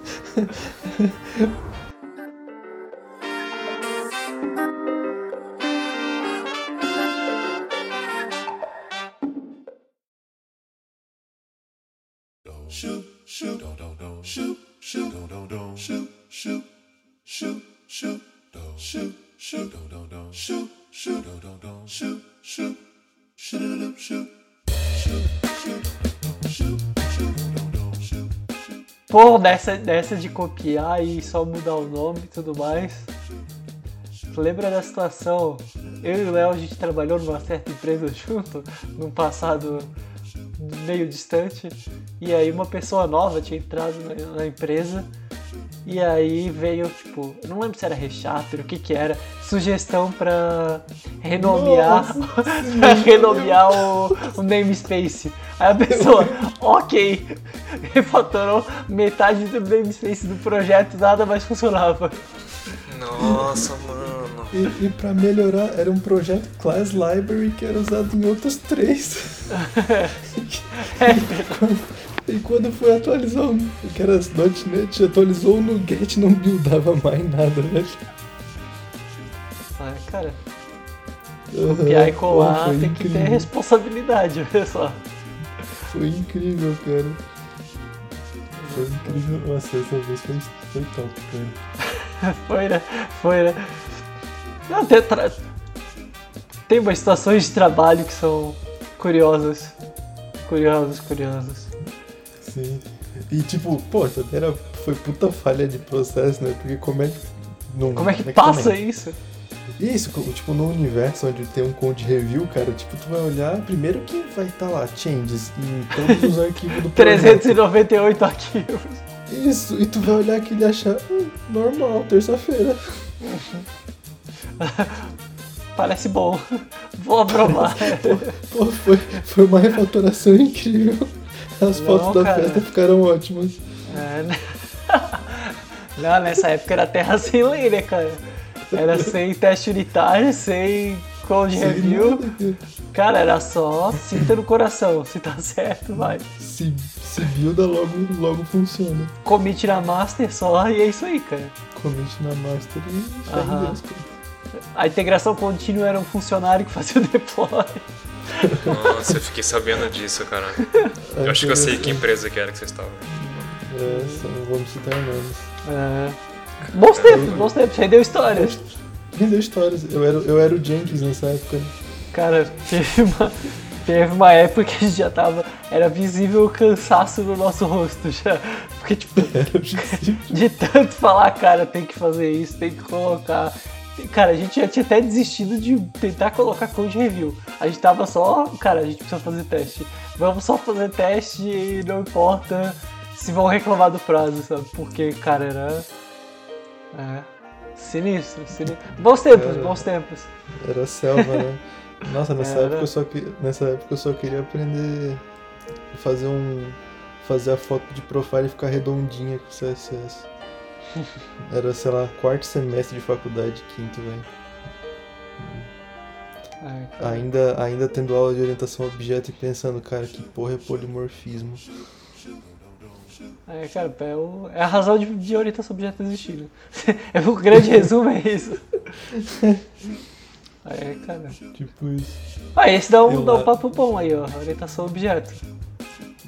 Pô, dessa, dessa de copiar e só mudar o nome e tudo mais. Lembra da situação? Eu e o Léo, a gente trabalhou numa certa empresa junto, num passado meio distante. E aí uma pessoa nova tinha entrado na, na empresa. E aí veio, tipo, eu não lembro se era recharter, o que que era, sugestão pra renomear, pra renomear o, o namespace. Aí a pessoa, ok, refatorou metade do namespace do projeto, nada mais funcionava. Nossa, mano. E, e pra melhorar, era um projeto Class Library que era usado em outros três. E quando foi atualizar, o- que era .NET, atualizou no Get não buildava mais nada, velho. Ah, cara, Aham. copiar e colar tem que ter incrível. responsabilidade, olha só. Foi incrível, cara. Foi incrível. Nossa, essa vez foi, foi top, cara. Foi, né? Foi, né? Tem, tra- tem umas situações de trabalho que são curiosas. Curiosas, curiosas. Sim. E tipo, pô, também era, foi puta falha de processo, né? Porque como é que. Não, Como é que passa também- isso? Isso, tipo, no universo onde tem um code review, cara, tipo, tu vai olhar, primeiro que vai estar lá, changes, em todos os arquivos do projeto. 398 arquivos. Isso, e tu vai olhar aquilo e achar, hum, normal, terça-feira. Parece bom. Vou aprovar. Pô, foi, foi uma refatoração incrível. As Não, fotos da cara. festa ficaram ótimas. É, né? Não, nessa época era terra sem lei, né, cara? Era sem teste unitário, sem code Sem review. nada, cara. Era só sinta no coração. Se tá certo, vai. Se, se builda, logo, logo funciona. Commit na master só e é isso aí, cara. Commit na master e fé em. Deus, cara. A integração contínua era um funcionário que fazia o deploy. Nossa, eu fiquei sabendo disso, cara. Eu acho que eu sei que empresa que era que vocês estavam. É, só não vamos citar nomes. É. Bons tempos, bons tempos. Rendeu histórias. Rendeu histórias. Eu era, eu era o Jenkins nessa época. Cara, teve uma, teve uma época que a gente já tava. Era visível o cansaço no nosso rosto já. Porque, tipo, Era o Jenkins. de tanto falar, cara, tem que fazer isso, tem que colocar. Cara, a gente já tinha até desistido de tentar colocar code review. A gente tava só, cara, a gente precisa fazer teste. Vamos só fazer teste e não importa se vão reclamar do prazo, sabe? Porque, cara, era. É. Sinistro, sinistro. Bons tempos, Cara. bons tempos. Era selva, né? Nossa, nessa Era. época eu só nessa época eu só queria aprender a fazer um fazer a foto de profile e ficar redondinha com CSS. Era, sei lá, quarto semestre de faculdade, quinto, velho. Ainda, ainda tendo aula de orientação a objeto e pensando, cara, que porra é polimorfismo. É, cara, é, o- é a razão de, de orientação objeto existir. Né? É, o grande resumo é isso. É, cara. Tipo isso. Ah, esse dá um, Eu dá um papo bom aí, ó. Orientação objeto.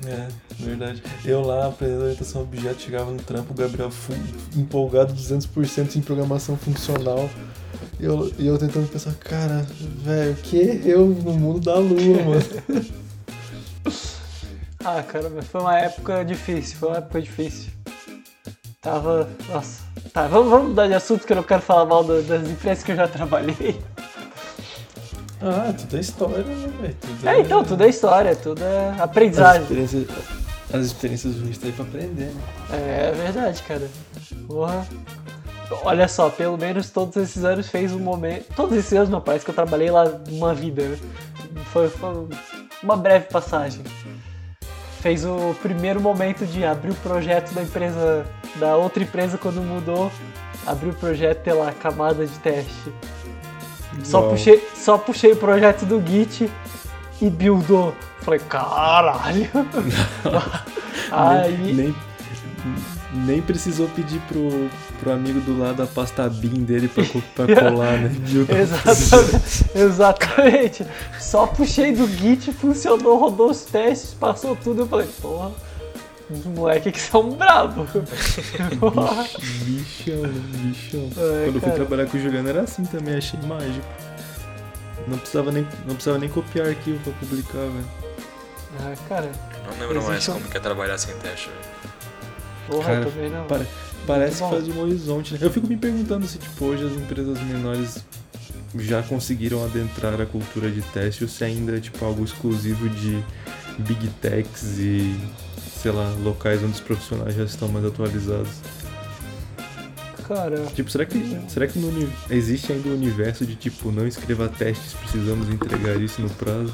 É, verdade. Eu lá, aprendendo orientação a objeto, chegava no trampo, o Gabriel full, empolgado 200% em programação funcional. E eu, eu tentando pensar, cara, velho, que eu no mundo da lua, mano. Ah, cara, foi uma época difícil, foi uma época difícil. Tava. Nossa. Tá, vamos, vamos mudar de assunto que eu não quero falar mal das empresas que eu já trabalhei. Ah, tudo é história, né, Tudo É, então, tudo é história, tudo é As aprendizagem. experiências, as experiências ruins tá aí pra aprender, né? É verdade, cara. Porra. Olha só, pelo menos todos esses anos fez um momento. Todos esses anos não, parece que eu trabalhei lá uma vida. né? Foi, foi uma breve passagem. Fez o primeiro momento de abrir o projeto da empresa, da outra empresa quando mudou, abrir o projeto lá camada de teste. Só Uau. puxei, só puxei o projeto do Git e buildou. Falei, caralho! Aí. Nem, nem precisou pedir pro, pro amigo do lado a pasta BIM dele pra, pra colar, né? Exatamente, exatamente. Só puxei do Git, funcionou, rodou os testes, passou tudo. Eu falei, porra, os moleque que são brabo. Porra. Bichão, bichão. É, Quando eu fui trabalhar com o Juliano era assim também, achei mágico. Não precisava nem, não precisava nem copiar arquivo pra publicar, velho. Ah, cara, Não lembro mais um- como que é trabalhar sem teste. velho. porra, Cara, também não. Pare- parece que faz um horizonte, né? Eu fico me perguntando se, tipo, hoje as empresas menores já conseguiram adentrar a cultura de teste ou se ainda é, tipo, algo exclusivo de big techs e, sei lá, locais onde os profissionais já estão mais atualizados. Cara, Tipo, será que, será que no existe ainda o universo de, tipo, não escreva testes, precisamos entregar isso no prazo?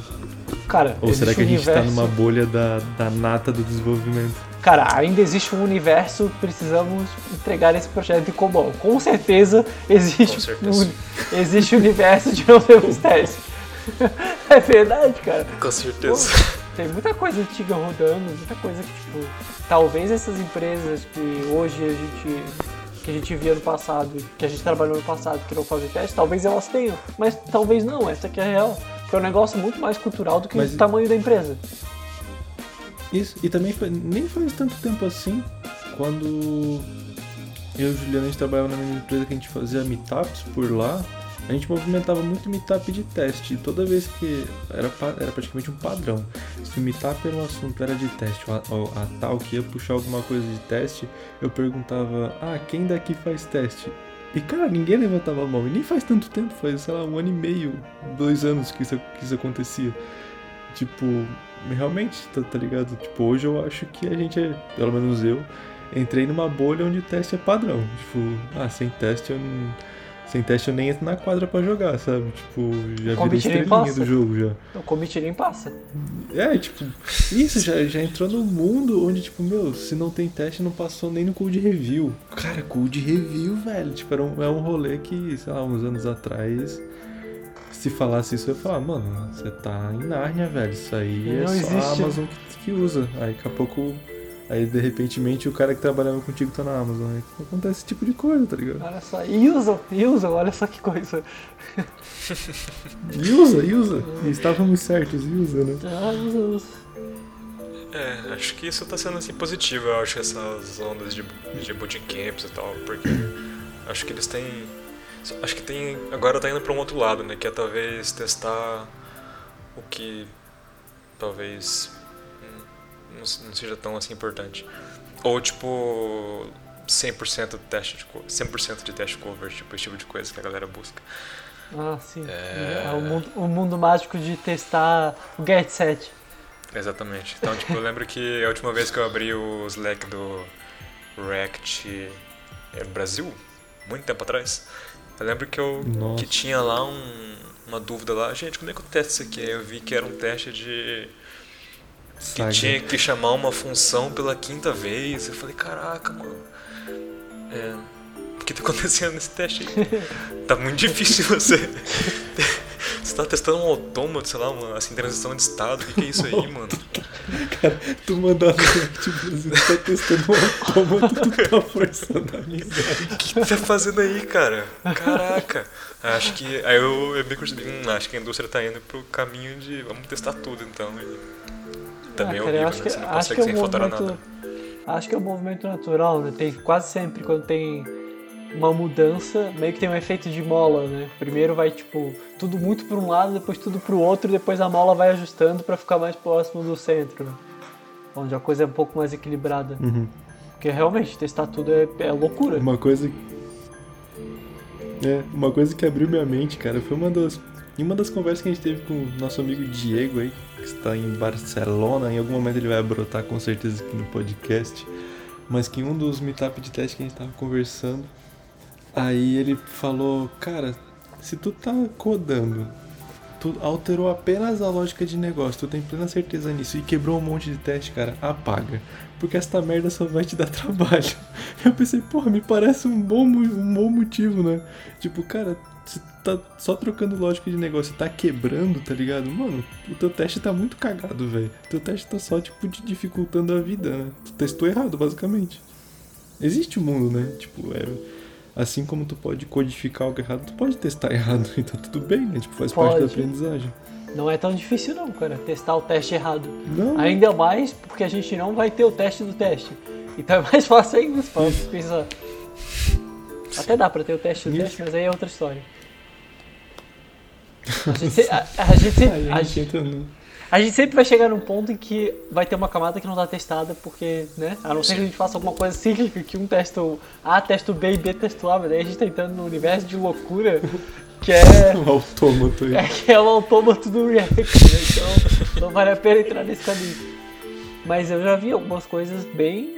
cara, Ou será que a um gente tá universo- numa bolha da, da nata do desenvolvimento? Cara, ainda existe um universo, precisamos entregar esse projeto de COBOL. Com certeza existe, Com certeza. Um, existe um universo de não termos testes. É verdade, cara. Com certeza. Tem muita coisa antiga rodando, muita coisa que, tipo, talvez essas empresas que hoje a gente que a gente via no passado, que a gente trabalhou no passado, que não fazem teste, talvez elas tenham, mas talvez não, essa aqui é a real. Que é um negócio muito mais cultural do que Mas- o tamanho da empresa. Isso, e também nem faz tanto tempo assim, quando eu e o Juliano a gente trabalhava na mesma empresa que a gente fazia meetups por lá, a gente movimentava muito meetup de teste. Toda vez que era, era praticamente um padrão. Se o meetup era um assunto, era de teste, a, ou a tal que ia puxar alguma coisa de teste, eu perguntava, ah, quem daqui faz teste? E cara, ninguém levantava a mão. E nem faz tanto tempo, faz, sei lá, um ano e meio, dois anos que isso, que isso acontecia. Tipo, realmente, tá, tá ligado? Tipo, hoje eu acho que a gente é, pelo menos eu, entrei numa bolha onde teste é padrão. Tipo, ah, sem teste eu não. Sem teste eu nem entro na quadra pra jogar, sabe? Tipo, já virei estrelinha do jogo já. O commit nem passa. É, tipo, isso já, já entrou no mundo onde, tipo, meu, se não tem teste, não passou nem no code review. Cara, code review, velho, tipo, era um, é um rolê que, sei lá, uns anos atrás, se falasse isso, eu ia falar, mano, você tá em Nárnia, velho, isso aí é Não só a existe. Amazon que, que usa. Aí, daqui a pouco, aí, de repentemente, o cara que trabalhava contigo tá na Amazon. Aí acontece esse tipo de coisa, tá ligado? Olha só, e usam, e usam, olha só que coisa. E usa, e usa. E estávamos certos, e usa, né? Ah, usa, usa. É, acho que isso tá sendo assim positivo, eu acho, essas ondas de, de bootcamps e tal, porque acho que eles têm. Acho que tem. Agora tá indo pra um outro lado, né? Que é talvez testar o que talvez não, não seja tão assim importante. Ou tipo 100% de teste de co- 100% de teste cover, tipo esse tipo de coisa que a galera busca. Ah, sim. É. É o, mundo, o mundo mágico de testar o Get Set. Exatamente. Então, tipo, eu lembro que a última vez que eu abri o Slack do React é, Brasil, muito tempo atrás, eu lembro que eu Nossa. que tinha lá um- uma dúvida lá, gente, como é que eu testo isso aqui? Aí eu vi que era um teste de que tinha que chamar uma função pela quinta vez. Eu falei, caraca, mano. É, o que tá acontecendo nesse teste aí? tá muito difícil você. Você tá testando um autômato, sei lá, uma assim, transição de estado. O que, que é isso aí, mano? Cara, tu mandava tipo, você tá testando um autômato, tu tá forçando a amizade. O que tá fazendo aí, cara? Caraca! Acho que. Aí eu, eu me percebi, hum, acho que a indústria tá indo pro caminho de vamos testar tudo então. E também é Ah, cara, eu horrível, acho né? que, Você não consegue é um nada. Acho que é um movimento natural, né? Tem quase sempre quando tem uma mudança, meio que tem um efeito de mola, né? Primeiro vai tipo tudo muito para um lado, depois tudo para o outro, e depois a mola vai ajustando para ficar mais próximo do centro, né? onde a coisa é um pouco mais equilibrada. Uhum. Porque realmente testar tudo é, é loucura. Uma coisa. É, uma coisa que abriu minha mente, cara, foi uma das. Em uma das conversas que a gente teve com o nosso amigo Diego aí, que está em Barcelona, em algum momento ele vai brotar com certeza aqui no podcast. Mas que em um dos meetup de teste que a gente tava conversando, aí ele falou, cara, se tu tá codando, tu alterou apenas a lógica de negócio, tu tem plena certeza nisso e quebrou um monte de teste, cara, apaga. Porque esta merda só vai te dar trabalho. Eu pensei, porra, me parece um bom, um bom motivo, né? Tipo, cara, tá só trocando lógica de negócio, tá quebrando, tá ligado? Mano, o teu teste tá muito cagado, velho. O teu teste tá só, tipo, te dificultando a vida, né? Tu testou errado, basicamente. Existe o mundo, né? Tipo, é. Assim como tu pode codificar algo errado, tu pode testar errado e tá tudo bem, né? Tipo, faz parte da Pode. aprendizagem. Não é tão difícil não, cara, testar o teste errado. Não, Ainda mais porque a gente não vai ter o teste do teste. Então é mais fácil ainda pra pensar. Até dá pra ter o teste do Isso. teste, mas aí é outra história. A gente, a- a gente sempre- a gente. A gente sempre vai chegar num ponto em que vai ter uma camada que não tá testada, porque, né? A não ser que a gente faça alguma coisa cíclica, que um testa A, testa B e B testa A, mas daí a gente tá entrando no universo de loucura que é, O autômato aí. é, que é o autômato do React, né? Então não vale a pena entrar nesse caminho. Mas eu já vi algumas coisas bem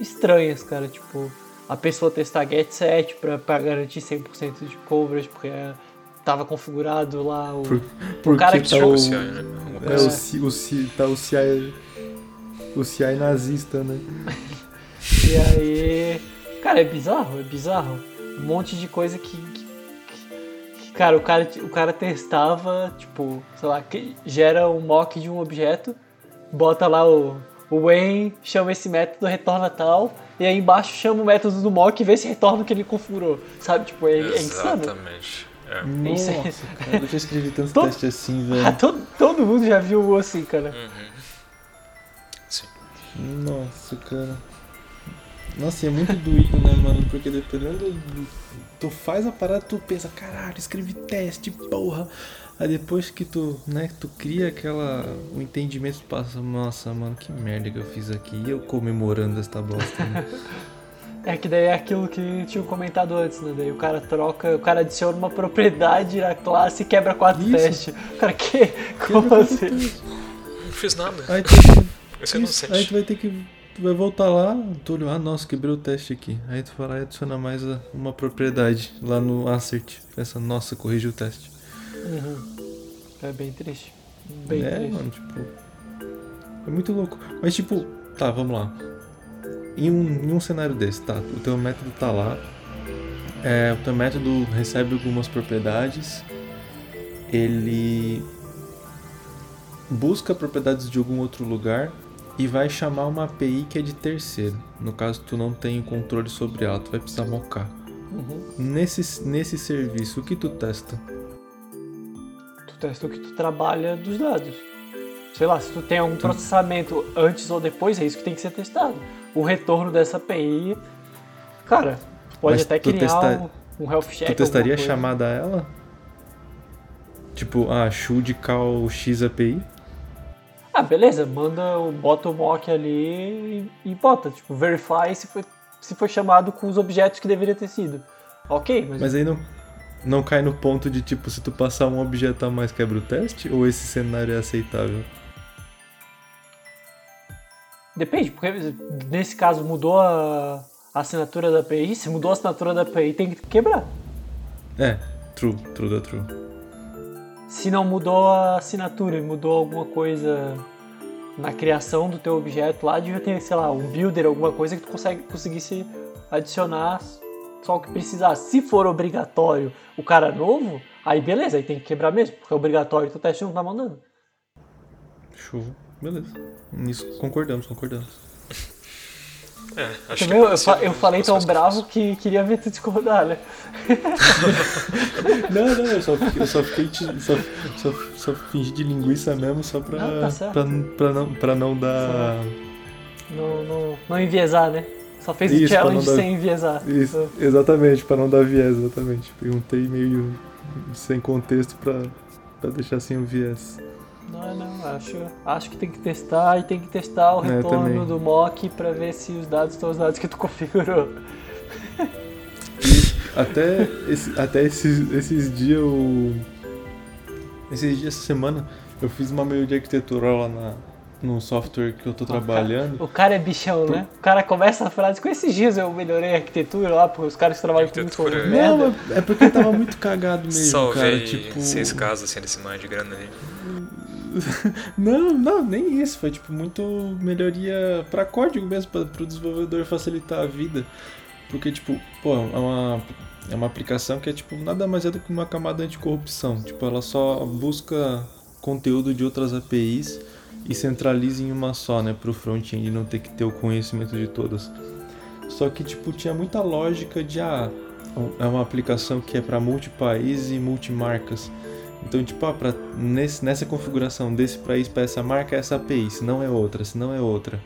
estranhas, cara, tipo, a pessoa testar get set pra, pra garantir 100% de coverage, porque é, tava configurado lá o, Por- o cara que tá chama o, O CI, né? É, o, C- o, C- tá o CI. O CI nazista, né? E aí. Cara, é bizarro, é bizarro. Um monte de coisa que. que- que, cara, o cara, o cara testava, tipo, sei lá, que gera um mock de um objeto, bota lá o, o when, chama esse método, retorna tal, e aí embaixo chama o método do mock e vê se retorna o que ele configurou. Sabe? Tipo, é, é insano. Exatamente. É. Isso aí. Nossa, cara, eu já escrevi tanto Todo- teste assim, Ah, velho. todo, todo mundo já viu o assim, cara. Sim. Nossa, cara. Nossa, e é muito doído, né, mano? Porque dependendo. do- Tu faz a parada, tu pensa, caralho, escrevi teste, porra. Aí depois que tu, né, tu cria aquela. O entendimento, tu passa, nossa, mano, que merda que eu fiz aqui. E eu comemorando esta bosta. Né? É que daí é aquilo que tinha comentado antes, né? Daí o cara troca, o cara adiciona uma propriedade na classe e quebra quatro Isso. testes. Cara, que? Como assim? Não fiz nada. Aí tu, ter- sou isso, aí tu vai ter que. Tu vai voltar lá, olha, ah, nossa, quebrei o teste aqui. Aí tu vai lá e adiciona mais a- uma propriedade lá no assert. Pensa, nossa, corrigiu o teste. Uhum. É bem triste. Bem é, triste. mano, tipo. É muito louco. Mas tipo, tá, vamos lá. Em um, em um cenário desse, tá? O teu método tá lá. É, o teu método recebe algumas propriedades. Ele busca propriedades de algum outro lugar e vai chamar uma API que é de terceiro. No caso, tu não tem controle sobre ela, tu vai precisar mocar. Uhum. Nesse, nesse serviço, o que tu testa? Tu testa o que tu trabalha dos dados. Sei lá, se tu tem algum processamento antes ou depois, é isso que tem que ser testado. O retorno dessa API, cara, pode Mas até criar testa- um, um health check. Tu testaria a chamada a ela? Tipo, ah, should call X API? Ah, beleza, manda, o- bota o mock ali e, e bota, tipo, verify se foi, se foi chamado com os objetos que deveria ter sido. Ok, mas, Mas aí não, não cai no ponto de tipo, se tu passar um objeto a mais quebra o teste? Ou esse cenário é aceitável? Depende, porque nesse caso mudou a, assinatura da API, se mudou a assinatura da API tem que quebrar. É, true, true da true. Se não mudou a assinatura e mudou alguma coisa na criação do teu objeto lá, devia ter, sei lá, um builder, alguma coisa que tu consegue, conseguisse adicionar só o que precisasse. Se for obrigatório o cara novo, aí beleza, aí tem que quebrar mesmo, porque é obrigatório e o teste não tá mandando. Show. Beleza. Nisso concordamos, concordamos. É, acho Também eu, que eu, fa- eu falei tão bravo que queria ver tu discordar, né? Não, não, eu só fiquei, eu só, fiquei te- só, só, só fingi de linguiça mesmo só pra, Não, tá certo. pra, pra, não, pra não dar. Não, não, não enviesar, né? Só fez o Isso, pra challenge não dar- sem enviesar. Isso, exatamente, pra não dar viés, exatamente. Perguntei meio sem contexto pra, pra deixar sem o viés. Não, não, acho, acho que tem que testar e tem que testar o É, retorno do mock pra ver se os dados estão os dados que tu configurou. Até, esse, até esses, esses dias eu. Esses dias, essa semana, eu fiz uma meio de arquitetura lá na, no software que eu tô trabalhando. O cara é bichão, né? O cara começa a frase com esses dias eu melhorei a arquitetura lá, porque os caras que trabalham comigo são merda. Não, é- é porque tava muito cagado mesmo, Salvei cara. Tipo. seis casos assim desse manho de grana ali. Não, não, nem isso. Foi tipo muito melhoria pra código mesmo, pra, pro desenvolvedor facilitar a vida. Porque, tipo, pô, é uma, é uma aplicação que é tipo nada mais é do que uma camada anticorrupção. Tipo, ela só busca conteúdo de outras APIs e centraliza em uma só, né, pro front-end não ter que ter o conhecimento de todas. Só que, tipo, tinha muita lógica de, ah, é uma aplicação que é para multipaís e multimarcas. Então, tipo, ah, pra, nesse, nessa configuração desse país para essa marca é essa API, se não é outra, se não é outra.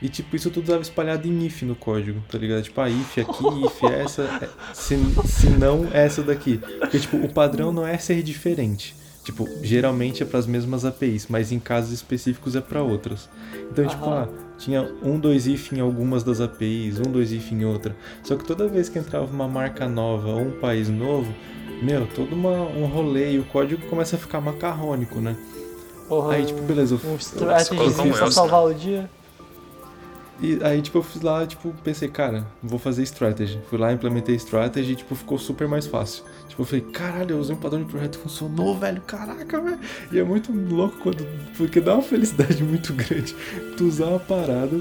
E, tipo, isso tudo estava espalhado em if no código, tá ligado? Tipo, ah, if aqui, if essa, é- se, se não essa daqui. Porque, tipo, o padrão não é ser diferente. Tipo, geralmente é para as mesmas APIs, mas em casos específicos é para outras. Então, tipo, ah, tinha um, dois if em algumas das APIs, um, dois if em outra. Só que toda vez que entrava uma marca nova ou um país novo, meu, todo uma, um rolê e o código começa a ficar macarrônico, né? Porra, Aí, tipo, beleza, eu, um um pra else, salvar o dia. E aí, tipo, eu fiz lá, tipo, pensei, cara, vou fazer strategy. Fui lá, implementei strategy e, tipo, ficou super mais fácil. Tipo, eu falei, caralho, eu usei um padrão de projeto, funcionou, velho, caraca, velho. E é muito louco quando. Porque dá uma felicidade muito grande tu usar uma parada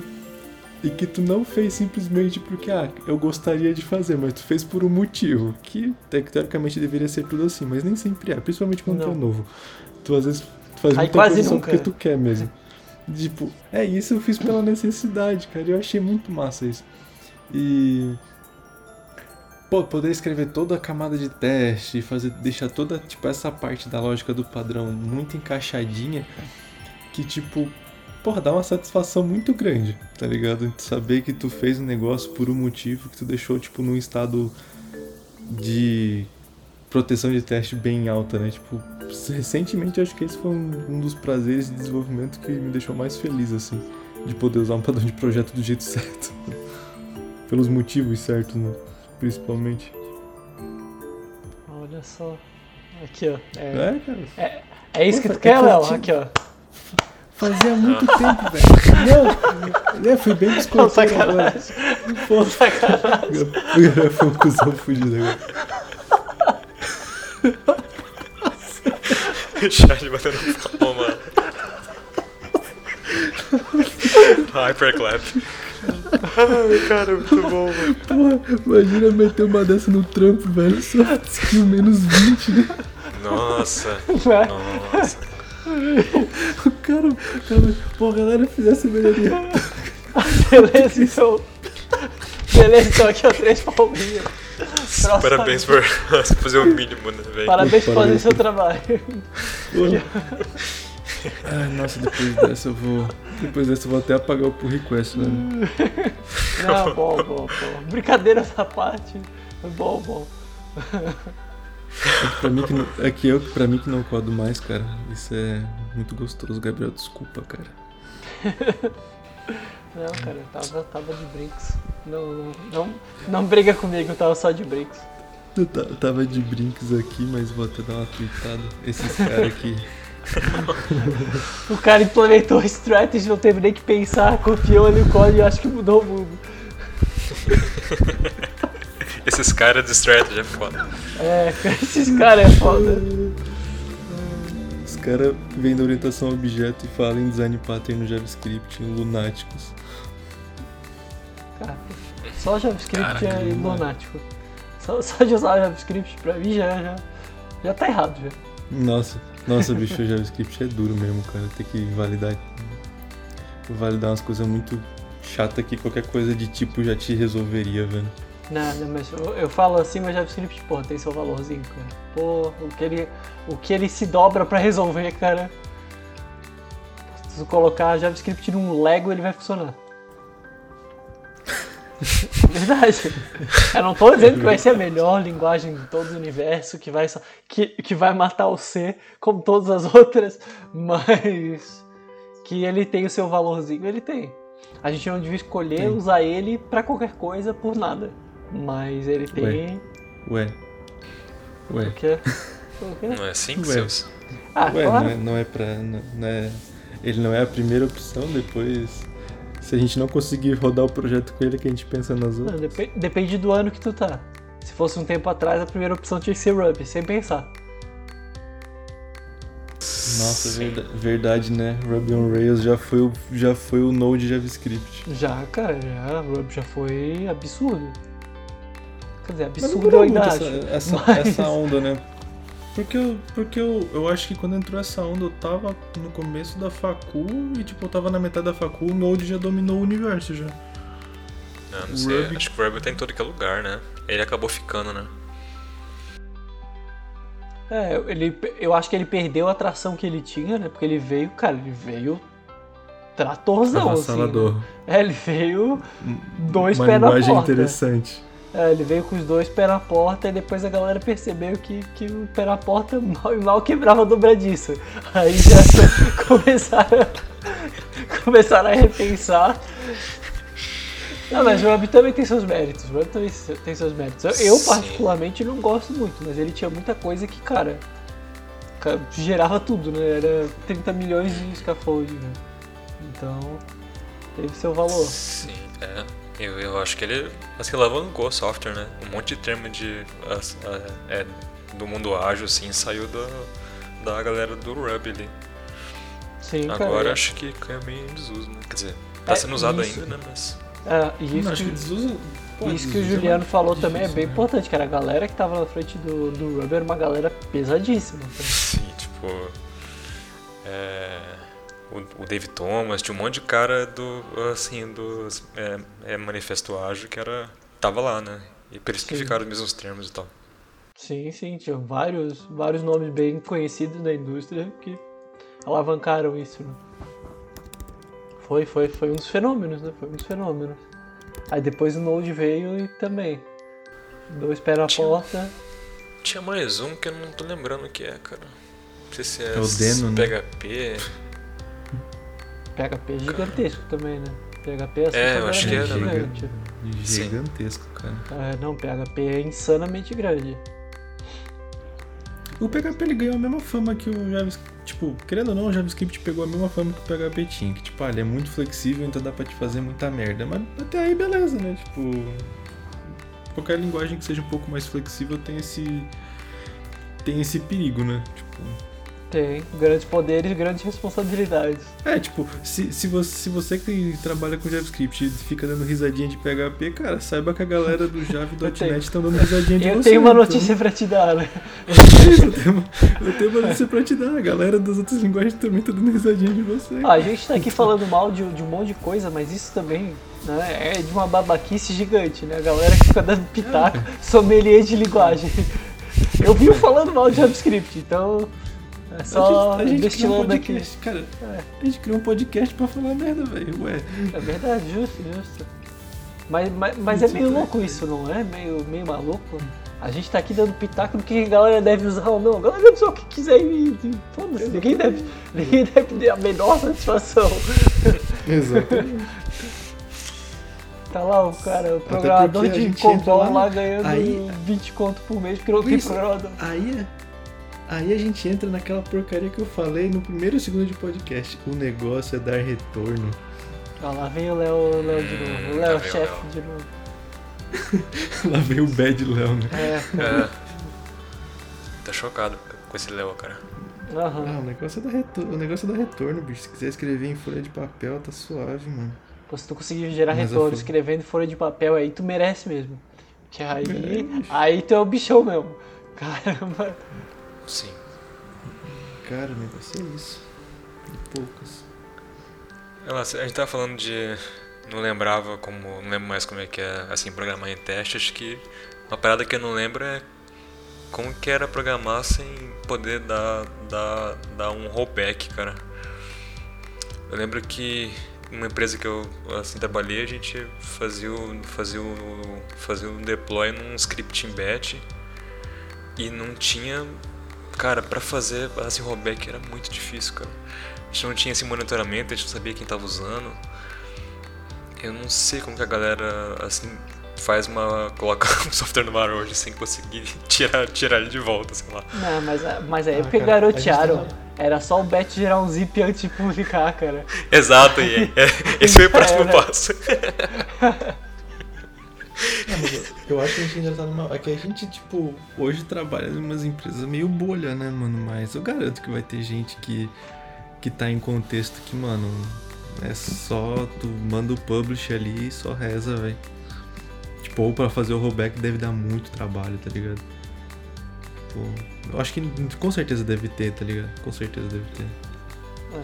e que tu não fez simplesmente porque, ah, eu gostaria de fazer, mas tu fez por um motivo. Que te- teoricamente deveria ser tudo assim, mas nem sempre é, principalmente quando tu Não. é novo. Tu às vezes tu faz Aí muita coisa nunca. porque tu quer mesmo. Tipo, é isso eu fiz pela necessidade, cara. Eu achei muito massa isso. E. Pô, poder escrever toda a camada de teste, fazer, deixar toda, tipo, essa parte da lógica do padrão muito encaixadinha, que, tipo, porra, dá uma satisfação muito grande, tá ligado? Saber que tu fez um negócio por um motivo, que tu deixou, tipo, num estado de proteção de teste bem alta, né? Tipo, recentemente acho que esse foi um, um dos prazeres de desenvolvimento que me deixou mais feliz, assim, de poder usar um padrão de projeto do jeito certo. Pelos motivos certos, né? Principalmente. Olha só. Aqui, ó. É, É, cara. é isso que tu quer, é Léo? curtinho. Aqui, ó. Fazia muito tempo, velho. Não, é, fui bem Não, desconfortável agora. sacanagem. Pô, Sacanagem. agora foi um cuzão fugido agora. Chat batendo palma. Hyperclap. Ai, cara, muito bom, mano. Porra, imagina meter uma dessa no trampo, velho. Só skill menos 20, né? Nossa, nossa. O cara, o cara, pô, a galera fizesse melhoria. Beleza, então. Beleza, então aqui, ó, três palminhas. Próximo. Parabéns por fazer o mínimo, né, velho? Parabéns por fazer seu trabalho. Ai, nossa, depois dessa eu vou. Depois dessa eu vou até apagar o pull request, velho. Não, bom, bom, bom. Brincadeira essa parte. Bom, bom. É que pra mim que não, é que eu, pra mim que não codo mais, cara. Isso é muito gostoso, Gabriel. Desculpa, cara. Não, cara, eu tava, tava de brinks. Não, não, não, não briga comigo, eu tava só de brinks. Eu ta- eu tava de brinks aqui, mas vou até dar uma tweetada. Esses caras aqui. O cara implementou a strategy, não teve nem que pensar, confiou ali no código e acho que mudou o mundo. Esses caras de strategy é foda. É, esses caras é foda. Os caras vêm da orientação a objeto e falam em design pattern no JavaScript, lunáticos. Cara, só JavaScript é Caralho, lunático. Só, só de usar JavaScript pra mim já, já, já tá errado já. Nossa, nossa, bicho, o JavaScript é duro mesmo, cara. Tem que validar. Validar umas coisas muito chata que qualquer coisa de tipo já te resolveria, velho. Não, não, mas eu, eu falo assim, mas JavaScript, pô, tem seu valorzinho, cara. Pô, o que ele, o que ele se dobra pra resolver, cara. Se tu colocar JavaScript num Lego, ele vai funcionar. Verdade. Eu não tô dizendo que vai ser a melhor linguagem de todo o universo, que vai, que, que vai matar o C, como todas as outras, mas que ele tem o seu valorzinho, ele tem. A gente não devia escolher usar ele pra qualquer coisa por nada. Mas ele tem. Ué. Ué. O quê? O quê? Não é assim que Ué. você usa? Ah, Ué, claro. não é, não é pra. Não, não é, ele não é a primeira opção, depois. Se a gente não conseguir rodar o projeto com ele, que a gente pensa nas Não, outras. depe- depende do ano que tu tá. Se fosse um tempo atrás, a primeira opção tinha que ser Ruby, sem pensar. Nossa, Sim. verda- verdade, né? Ruby on Rails já foi o, já foi o Node JavaScript. Já, cara, já, Ruby já foi absurdo. Quer dizer, absurdo eu ainda acho. essa, essa, mas- essa onda, né? Porque, eu, porque eu, eu acho que quando entrou essa onda, eu tava no começo da facu e, tipo, eu tava na metade da facu, o Node já dominou o universo já. Não, não sei. Ruby- Acho que o Ruby tá em todo que é lugar, né? Ele acabou ficando, né? É, ele, eu acho que ele perdeu a atração que ele tinha, né? Porque ele veio, cara, ele veio tratorzão, assim. Né? É, ele veio dois Uma pés na linguagem porta. interessante. É, ele veio com os dois pés na porta e depois a galera percebeu que, que o pé na porta mal e mal quebrava dobradiça. Aí já começaram, a- começaram a repensar. Não, mas o Ruby também tem seus méritos. O Ruby também tem seus méritos. Eu, eu, particularmente, não gosto muito, mas ele tinha muita coisa que, cara, ca- gerava tudo, né? Era 30 milhões de scaffold, né? Então, teve seu valor. Sim, é. Eu, eu acho que ele assim, alavancou o software, né? Um monte de termo de, é, do mundo ágil, assim, saiu da, da galera do Ruby ali. Sim, cara. Agora acho que caiu meio em desuso, né? Quer dizer, tá É, sendo usado isso. ainda, né? Mas. É, e isso Não, acho que- que desusa. pô, Isso que o é Juliano mais falou difícil, também é bem né? importante, cara. A galera que tava na frente do, do Ruby era uma galera pesadíssima. cara. Sim, tipo. É, o, o Dave Thomas, tinha um monte de cara do. Assim, do. É, é, Manifesto Ágil que era. tava lá, né? E por isso que Sim. ficaram os mesmos termos e tal. Sim, sim, tinha vários, vários nomes bem conhecidos da indústria que alavancaram isso. Né? Foi, foi, foi um dos fenômenos, né? Foi um dos fenômenos. Aí depois o Node veio e também. Dois pés na Tinha- porta. Tinha mais um que eu não tô lembrando o que é, cara. Não sei se é, É o Deno, né? PHP. É gigantesco também, né? PHP é É, eu acho que era, né? gigante. Sim. Gigantesco, cara. É, não, PHP é insanamente grande. O PHP ele ganhou a mesma fama que o JavaScript. Tipo, querendo ou não, o JavaScript pegou a mesma fama que o PHP tinha. Que, tipo, ah, ele é muito flexível, então dá pra te fazer muita merda. Mas até aí, beleza, né? Tipo. Qualquer linguagem que seja um pouco mais flexível tem esse. Tem esse perigo, né? Tipo. Tem grandes poderes, grandes responsabilidades. É, tipo, se, se, você, se você que trabalha com JavaScript e fica dando risadinha de PHP, cara, saiba que a galera do Java e Eu tenho- .NET estão dando risadinha de Eu você. tenho uma então- notícia pra te dar, né? eu, tenho uma, eu tenho uma notícia pra te dar. A galera das outras linguagens também tá dando risadinha de você. Ah, a gente tá aqui falando mal de, de um monte de coisa, mas isso também né, é de uma babaquice gigante, né? A galera que fica dando pitaco, sommelier de linguagem. Eu vivo falando mal de JavaScript, então é só criou um destilando aqui. podcast, cara. É. A gente criou um podcast pra falar merda, velho. Ué. É verdade, justo, justo. Mas, mas, mas é meio louco isso, não é? Meio, meio maluco. A gente tá aqui dando pitaco do que a galera deve usar ou não. A galera deve usar o que quiser e foda-se. Ninguém deve, ninguém deve ter a menor satisfação. Exatamente. Tá lá o cara, o programador a de gente COBOL lá, lá, ganhando aí- 20 conto por mês porque não tem programador. aí, aí a gente entra naquela porcaria que eu falei no primeiro segundo de podcast. O negócio é dar retorno. Ó, lá vem o Léo, de novo. O Hum, Léo, tá chefe de novo. Lá veio o Bad Léo, né? É, É. Tá chocado com esse Léo, cara. aham. Ah, o negócio é dar retorno, o negócio é dar retorno, bicho. Se quiser escrever em folha de papel, tá suave, mano. Pô, se tu conseguir gerar Mas retorno escrevendo em folha de papel, aí tu merece mesmo. Que aí, Merece. aí tu é o bichão mesmo. Caramba. Sim. Cara, o negócio é isso. De poucas. Lá, a gente tava falando de não lembrava como. Não lembro mais como é que é assim programar em teste. Acho que uma parada que eu não lembro é como que era programar sem poder dar, dar, dar um rollback, cara. Eu lembro que uma empresa que eu assim trabalhei, a gente fazia o, fazia o, fazia um deploy num script em batch e não tinha, cara, para fazer assim rollback era muito difícil, cara. A gente não tinha esse monitoramento, a gente não sabia quem tava usando. Eu não sei como que a galera assim faz uma coloca um software no ar hoje sem conseguir tirar tirar ele de volta, sei lá. Não, mas, mas aí é Ah, porque cara, garotearam. Era só o Bet gerar um zip antes de publicar, cara. Exato, e é, esse foi o próximo passo. Mas eu- acho que a gente ainda tá numa. É que a gente, tipo, hoje trabalha em umas empresas meio bolha, né, mano? Mas eu garanto que vai ter gente que, que tá em contexto que, mano, é só. Tu manda o publish ali e só reza, velho. Tipo, ou pra fazer o rollback deve dar muito trabalho, tá ligado? Pô, eu acho que com certeza deve ter, tá ligado? Com certeza deve ter.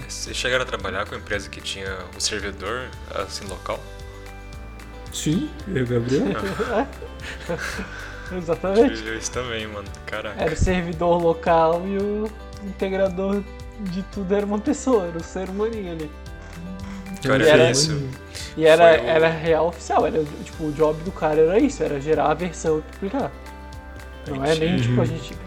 Vocês chegaram a trabalhar com uma empresa que tinha o servidor assim local? Sim, eu, Gabriel. Exatamente. Eu isso também, mano. Caraca. Era o servidor local e o integrador de tudo era uma pessoa, era o ser humaninho ali. Cara, E era- é isso. E era, o- era real oficial, era tipo, o job do cara era isso, era gerar a versão e publicar. Não é nem tipo a gente. E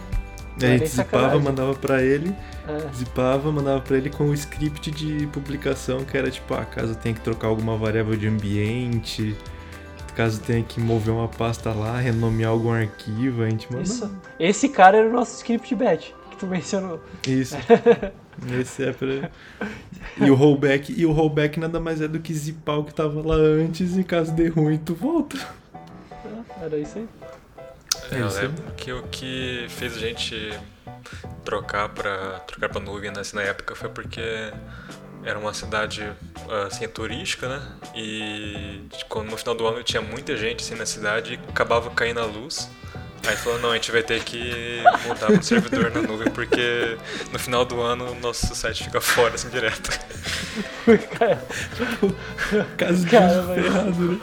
Não é aí nem zipava, mandava pra ele. É, Zipava, mandava pra ele com o script de publicação, que era tipo, ah, caso tenha que trocar alguma variável de ambiente, caso tenha que mover uma pasta lá, renomear algum arquivo, a gente mandava. isso. Esse cara era o nosso script bet, que tu mencionou. Isso. Esse é pra. E o rollback, e o rollback nada mais é do que zipar o que tava lá antes e caso dê ruim, tu volta. É, Era isso aí. É, eu isso. lembro que o que fez a gente trocar pra, trocar pra nuvem né, assim, na época foi porque era uma cidade assim, turística, né? E quando no final do ano tinha muita gente assim, na cidade e acabava caindo a luz. Aí falou, não, a gente vai ter que mudar pro servidor na nuvem porque no final do ano o nosso site fica fora, assim, direto. Cara, Caso de Cara, uso mas- ferrado, né?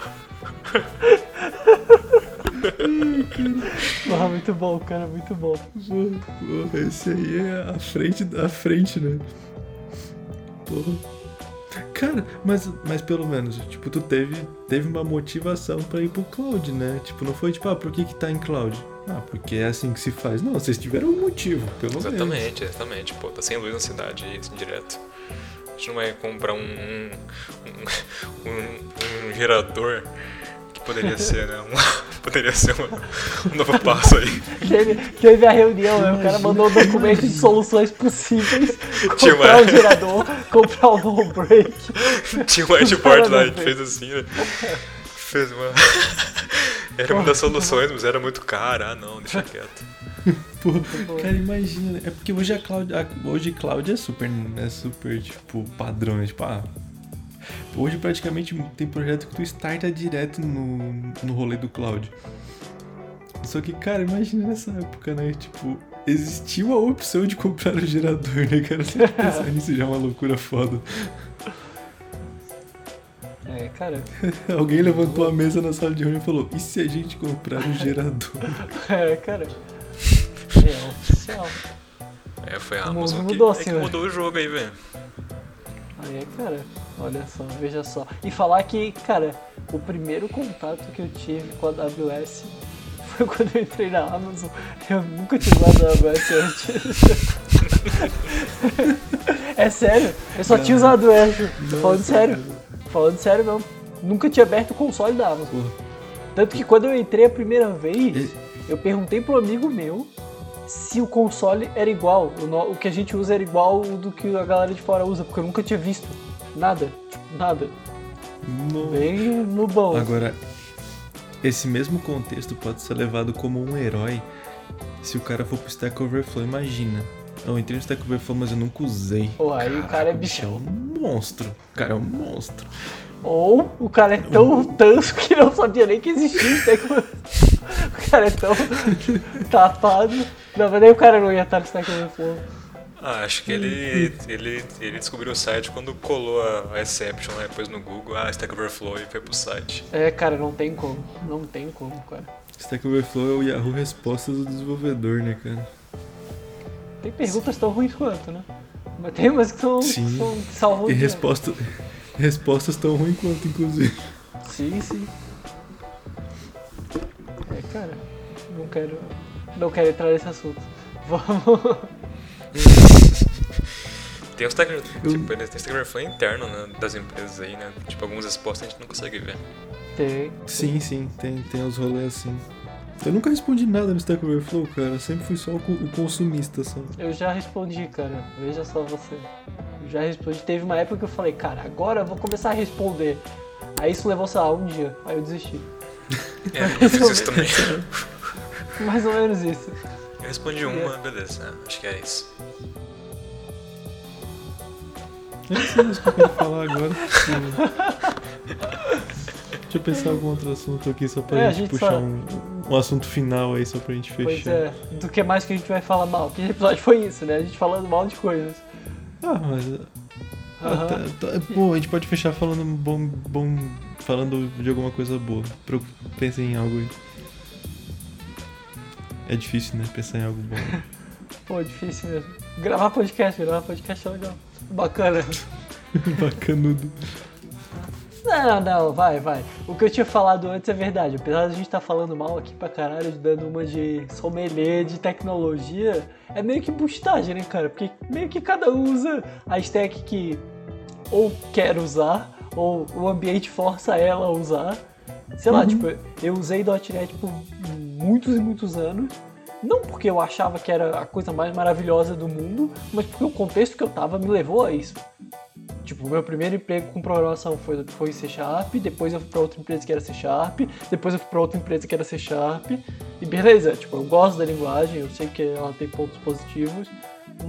porra, muito bom, cara, muito bom. Pô, esse aí é a frente da frente, né? Porra. Cara, mas, mas pelo menos, tipo, tu teve, teve uma motivação pra ir pro cloud, né? Tipo, não foi tipo, ah, por que que tá em cloud? Ah, porque é assim que se faz. Não, vocês tiveram um motivo, pelo menos. Exatamente, exatamente. Pô, tá sem luz na cidade assim, direto. A gente não vai comprar um, um, um, um- gerador poderia ser, né? Um, poderia ser um, um novo passo aí. Teve, teve a reunião, né? o cara mandou um documento de soluções possíveis, Tinha comprar uma- o gerador, comprar o no break. Tinha um whiteboard lá, a gente fez assim, né? Fez uma. Era uma das soluções, mas era muito cara. Ah, não, deixa quieto. Pô, cara, imagina. né? É porque hoje a cloud, a- hoje cloud é super, é super, tipo, padrão, né? Tipo, ah, hoje praticamente tem projeto que tu starta direto no, no rolê do cloud. Só que, cara, imagina nessa época, né? Tipo, existiu a opção de comprar o gerador, né, cara? Você pensar nisso já é uma loucura foda. É, cara, Alguém levantou a mesa na sala de reunião e falou: e se a gente comprar um gerador? é, cara. É oficial. É, foi a Amazon mudou, que, é que senhor. mudou o jogo aí, velho. Aí, cara, olha só, veja só. E falar que, cara, o primeiro contato que eu tive com a AWS foi quando eu entrei na Amazon. Eu nunca tinha usado a AWS antes. é sério, eu só tinha usado o Azure. Falando sério, falando sério mesmo. Nunca tinha aberto o console da Amazon. Porra. Tanto que quando eu entrei a primeira vez, eu perguntei pro amigo meu se o console era igual, o, que a gente usa era igual do que a galera de fora usa, porque eu nunca tinha visto. Nada, nada. No- Bem no bom. Agora, esse mesmo contexto pode ser levado como um herói se o cara for pro Stack Overflow. Imagina. Eu entrei no Stack Overflow, mas eu nunca usei. Pô, aí o cara é o bicho é bichão. um monstro. O cara é um monstro. Ou o cara é tão tanso que não sabia nem que existia isso aí. O cara é tão tapado. Não, mas nem o cara não ia estar no Stack Overflow. Ah, acho que ele, ele, ele descobriu o site quando colou a, a exception lá depois no Google, ah, Stack Overflow e foi pro site. É, cara, não tem como. Não tem como, cara. Stack Overflow é o Yahoo Respostas do desenvolvedor, né, cara? Tem perguntas tão ruins quanto, né? Mas tem umas que são, Sim. são que E resposta, respostas tão ruins quanto, inclusive. Sim, sim. É, cara, não quero. Não quero entrar nesse assunto. Vamos. Tem os Stack, Eu- tipo, tem Stack Overflow interno né, das empresas aí, né? Tipo, algumas respostas a gente não consegue ver. Tem. Sim, sim, tem, tem os rolês assim. Eu nunca respondi nada no Stack Overflow, cara. Sempre fui só o, o consumista, só. Eu já respondi, cara. Veja só você. Eu já respondi. Teve uma época que eu falei, cara, agora eu vou começar a responder. Aí isso levou, sei lá, um dia. Aí eu desisti. É, eu fiz isso também. Mais ou menos isso. Eu respondi uma, beleza, né? acho que é isso. Eu não sei mais o que eu quero falar agora. Deixa eu pensar algum outro assunto aqui só pra É, a gente, gente puxar só- um, um assunto final aí, só pra gente fechar. Pois é. Do que mais que a gente vai falar mal? Que episódio foi isso, né? A gente falando mal de coisas. Ah, mas. ah, tá- tá- pô, a gente pode fechar falando bom, bom. Falando de alguma coisa boa. Pensem em algo aí. É difícil, né? Pensar em algo bom. Pô, difícil mesmo. Gravar podcast, gravar podcast é legal. Bacana. Bacanudo. Não, não, vai, vai. O que eu tinha falado antes é verdade. Apesar de a gente estar falando mal aqui pra caralho, dando uma de sommelier de tecnologia, é meio que boostagem, né, cara? Porque meio que cada um usa a stack que ou quer usar, ou o ambiente força ela a usar. Sei lá, tipo, eu usei .NET por muitos e muitos anos. Não porque eu achava que era a coisa mais maravilhosa do mundo, mas porque o contexto que eu tava me levou a isso. Tipo, o meu primeiro emprego com programação foi, foi C Sharp, depois eu fui pra outra empresa que era C Sharp, depois eu fui pra outra empresa que era C Sharp, e beleza, tipo, eu gosto da linguagem, eu sei que ela tem pontos positivos,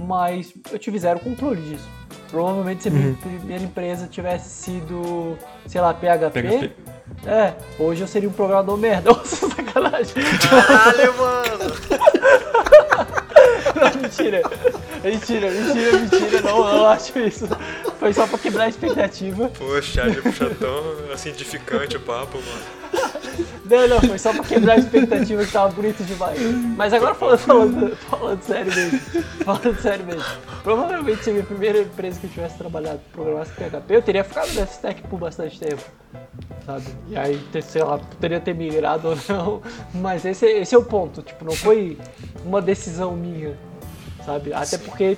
mas eu tive zero controle disso. Provavelmente se a minha primeira empresa tivesse sido, sei lá, PHP, PHP. É, hoje eu seria um programador merda. Nossa, sacanagem. Caralho, mano! Mentira. Mentira, mentira, mentira. Não, eu não acho isso. Foi só pra quebrar a expectativa. Poxa, já puxa tão assim, edificante o papo, mano. Não, não, foi só pra quebrar a expectativa que tava bonito demais. Mas agora falando, falando, falando sério mesmo. Falando sério mesmo. Provavelmente se a minha primeira empresa que eu tivesse trabalhado programasse PHP, eu teria ficado nessa stack por bastante tempo. Sabe? E aí, sei lá, poderia ter migrado ou não. Mas esse, esse é o ponto. Tipo, não foi uma decisão minha. Sabe? Até porque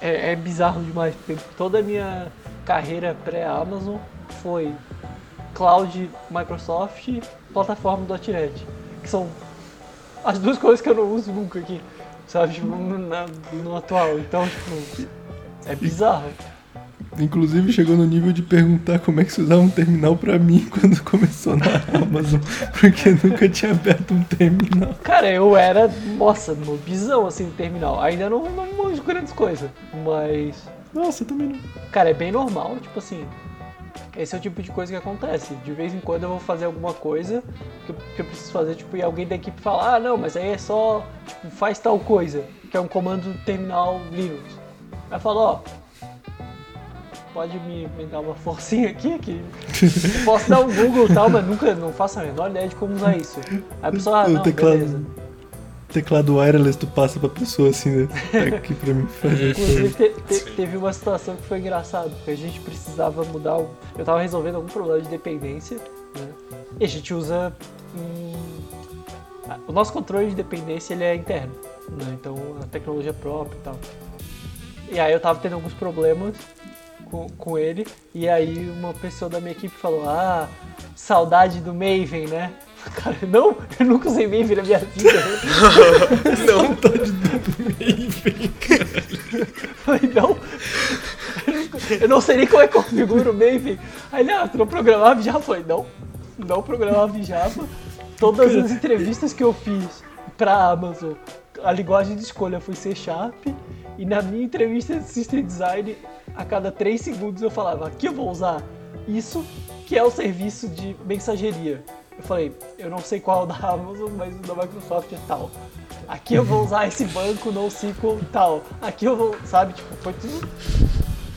é, é bizarro demais. Porque toda a minha carreira pré-Amazon foi cloud Microsoft, plataforma .NET, que são as duas coisas que eu não uso nunca aqui, sabe, tipo, no, no atual. Então, tipo, é bizarro. Inclusive chegou no nível de perguntar como é que se usava um terminal pra mim quando começou na Amazon, porque nunca tinha aberto um terminal. Cara, eu era, nossa, nobizão assim terminal. Ainda não, não manjo grandes coisas, mas, Nossa, eu também não. cara, é bem normal, tipo assim. Esse é o tipo de coisa que acontece. De vez em quando eu vou fazer alguma coisa que eu, que eu preciso fazer, tipo, e alguém da equipe fala, ah, não, mas aí é só, tipo, faz tal coisa, que é um comando terminal Linux. Aí eu falo, ó, pode me, me dar uma forcinha aqui, que eu posso dar um Google e tal, mas nunca, não faço a menor ideia de como usar isso. Aí a pessoa, ah, o não, teclado, beleza. teclado wireless tu passa pra pessoa assim, né? Tá aqui pra mim fazer Inclusive, isso. te- te- teve uma situação que foi engraçada, porque a gente precisava mudar. O... Eu tava resolvendo algum problema de dependência, né? E a gente usa. hum, O nosso controle de dependência ele é interno, né? Então a tecnologia própria e tal. E aí eu tava tendo alguns problemas com, com ele, e aí uma pessoa da minha equipe falou: Ah, saudade do Maven, né? Cara, não, eu nunca usei Maven na minha vida. Não, Falei, não. Eu não sei nem como é que configura o Maven. Aí ele, ah, tu não programava Java? Eu falei, não, não programava Java. Todas as entrevistas que eu fiz pra Amazon, a linguagem de escolha foi C Sharp. E na minha entrevista de System Design, a cada 3 segundos eu falava, aqui eu vou usar isso, que é o serviço de mensageria. Eu falei, eu não sei qual da Amazon, mas o da Microsoft é tal. aqui eu vou usar esse banco no SQL tal, aqui eu vou, sabe, tipo, foi tudo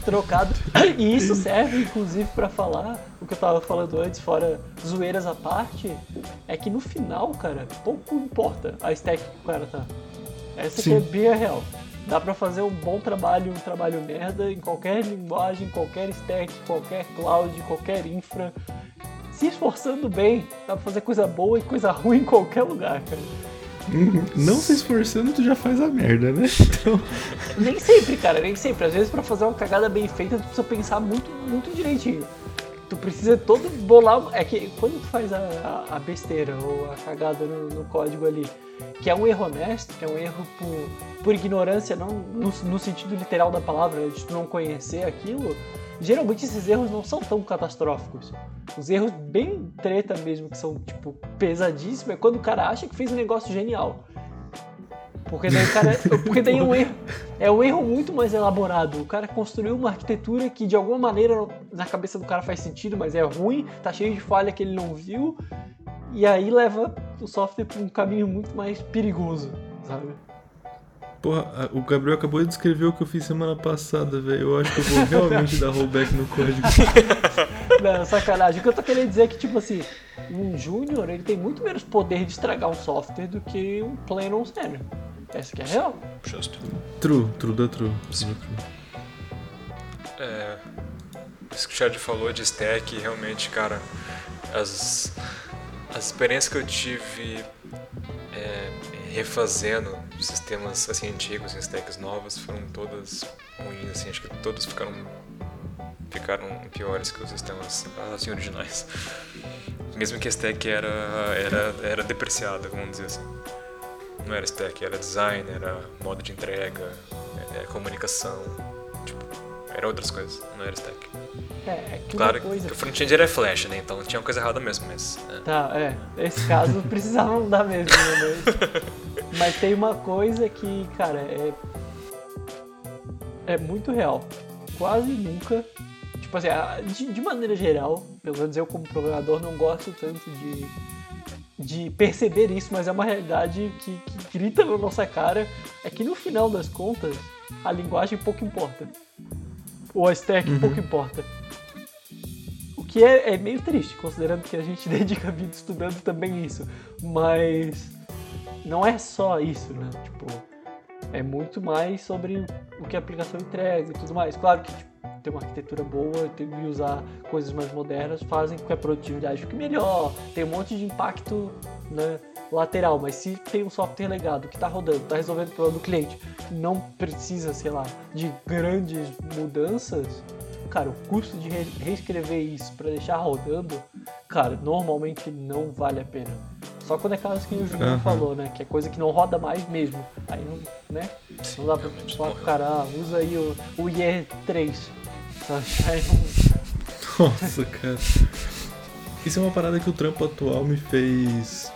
trocado. E isso serve, inclusive, pra falar o que eu tava falando antes, fora zoeiras à parte, é que no final, cara, pouco importa a stack que o cara tá. Essa que é bem a real. Dá pra fazer um bom trabalho, um trabalho merda, em qualquer linguagem, qualquer stack, qualquer cloud, qualquer infra. Se esforçando bem, dá pra fazer coisa boa e coisa ruim em qualquer lugar, cara. Uhum. Não se esforçando, tu já faz a merda, né? Então. Nem sempre, cara, nem sempre. Às vezes pra fazer uma cagada bem feita, tu precisa pensar muito, muito direitinho. Tu precisa todo bolar. É que quando tu faz a, a- besteira ou a cagada no, no código ali, que é um erro honesto, que é um erro por, por ignorância, não no, no sentido literal da palavra, de tu não conhecer aquilo, geralmente esses erros não são tão catastróficos. Os erros bem treta mesmo, que são, tipo, pesadíssimos, é quando o cara acha que fez um negócio genial. Porque daí cara. Porque daí é um erro. É um erro muito mais elaborado. O cara construiu uma arquitetura que de alguma maneira na cabeça do cara faz sentido, mas é ruim, tá cheio de falha que ele não viu. E aí leva o software pra um caminho muito mais perigoso, sabe? Porra, o Gabriel acabou de descrever o que eu fiz semana passada, velho. Eu acho que eu vou realmente dar rollback no código. Não, sacanagem. O que eu tô querendo dizer é que, tipo assim, um júnior ele tem muito menos poder de estragar um software do que um pleno ou um sênior. Essa que é a real. Justo. True, true da true. da true. É, isso que o Chad falou de stack, realmente, cara, as, as experiências que eu tive é, refazendo sistemas assim antigos em stacks novas foram todas ruins, assim, acho que todos ficaram ficaram piores que os sistemas assim originais. Mesmo que a stack era era era depreciada, vamos dizer assim. Não era stack, era design, era modo de entrega, era comunicação, tipo, era outras coisas, não era stack. É, é que Claro coisa. que o front-end era Flash, né? Então tinha uma coisa errada mesmo, mas. é. Tá, é. Nesse caso precisava mudar mesmo, né? Mas, mas tem uma coisa que, cara, é. É muito real. Quase nunca. Tipo assim, de maneira geral, pelo menos eu como programador não gosto tanto de. De perceber isso, mas é uma realidade que, que grita na nossa cara. É que no final das contas, a linguagem pouco importa. Ou a stack pouco importa. O que é, é meio triste, considerando que a gente dedica a vida estudando também isso. Mas não é só isso, né? Tipo, é muito mais sobre o que a aplicação entrega e tudo mais. Claro que tipo, ter uma arquitetura boa e usar coisas mais modernas fazem com que a produtividade fique melhor. Tem um monte de impacto né, lateral, mas se tem um software legado que está rodando, está resolvendo o problema do cliente, não precisa, sei lá, de grandes mudanças, cara, o custo de re- reescrever isso para deixar rodando, cara, normalmente não vale a pena. Só quando é caso que o Júnior Aham. falou, né? Que é coisa que não roda mais mesmo. Aí não, né? Sim, Não dá pra falar pro cara, ah, usa aí o, o IE3. Sabe? Aí não, Nossa, cara. Isso é uma parada que o trampo atual me fez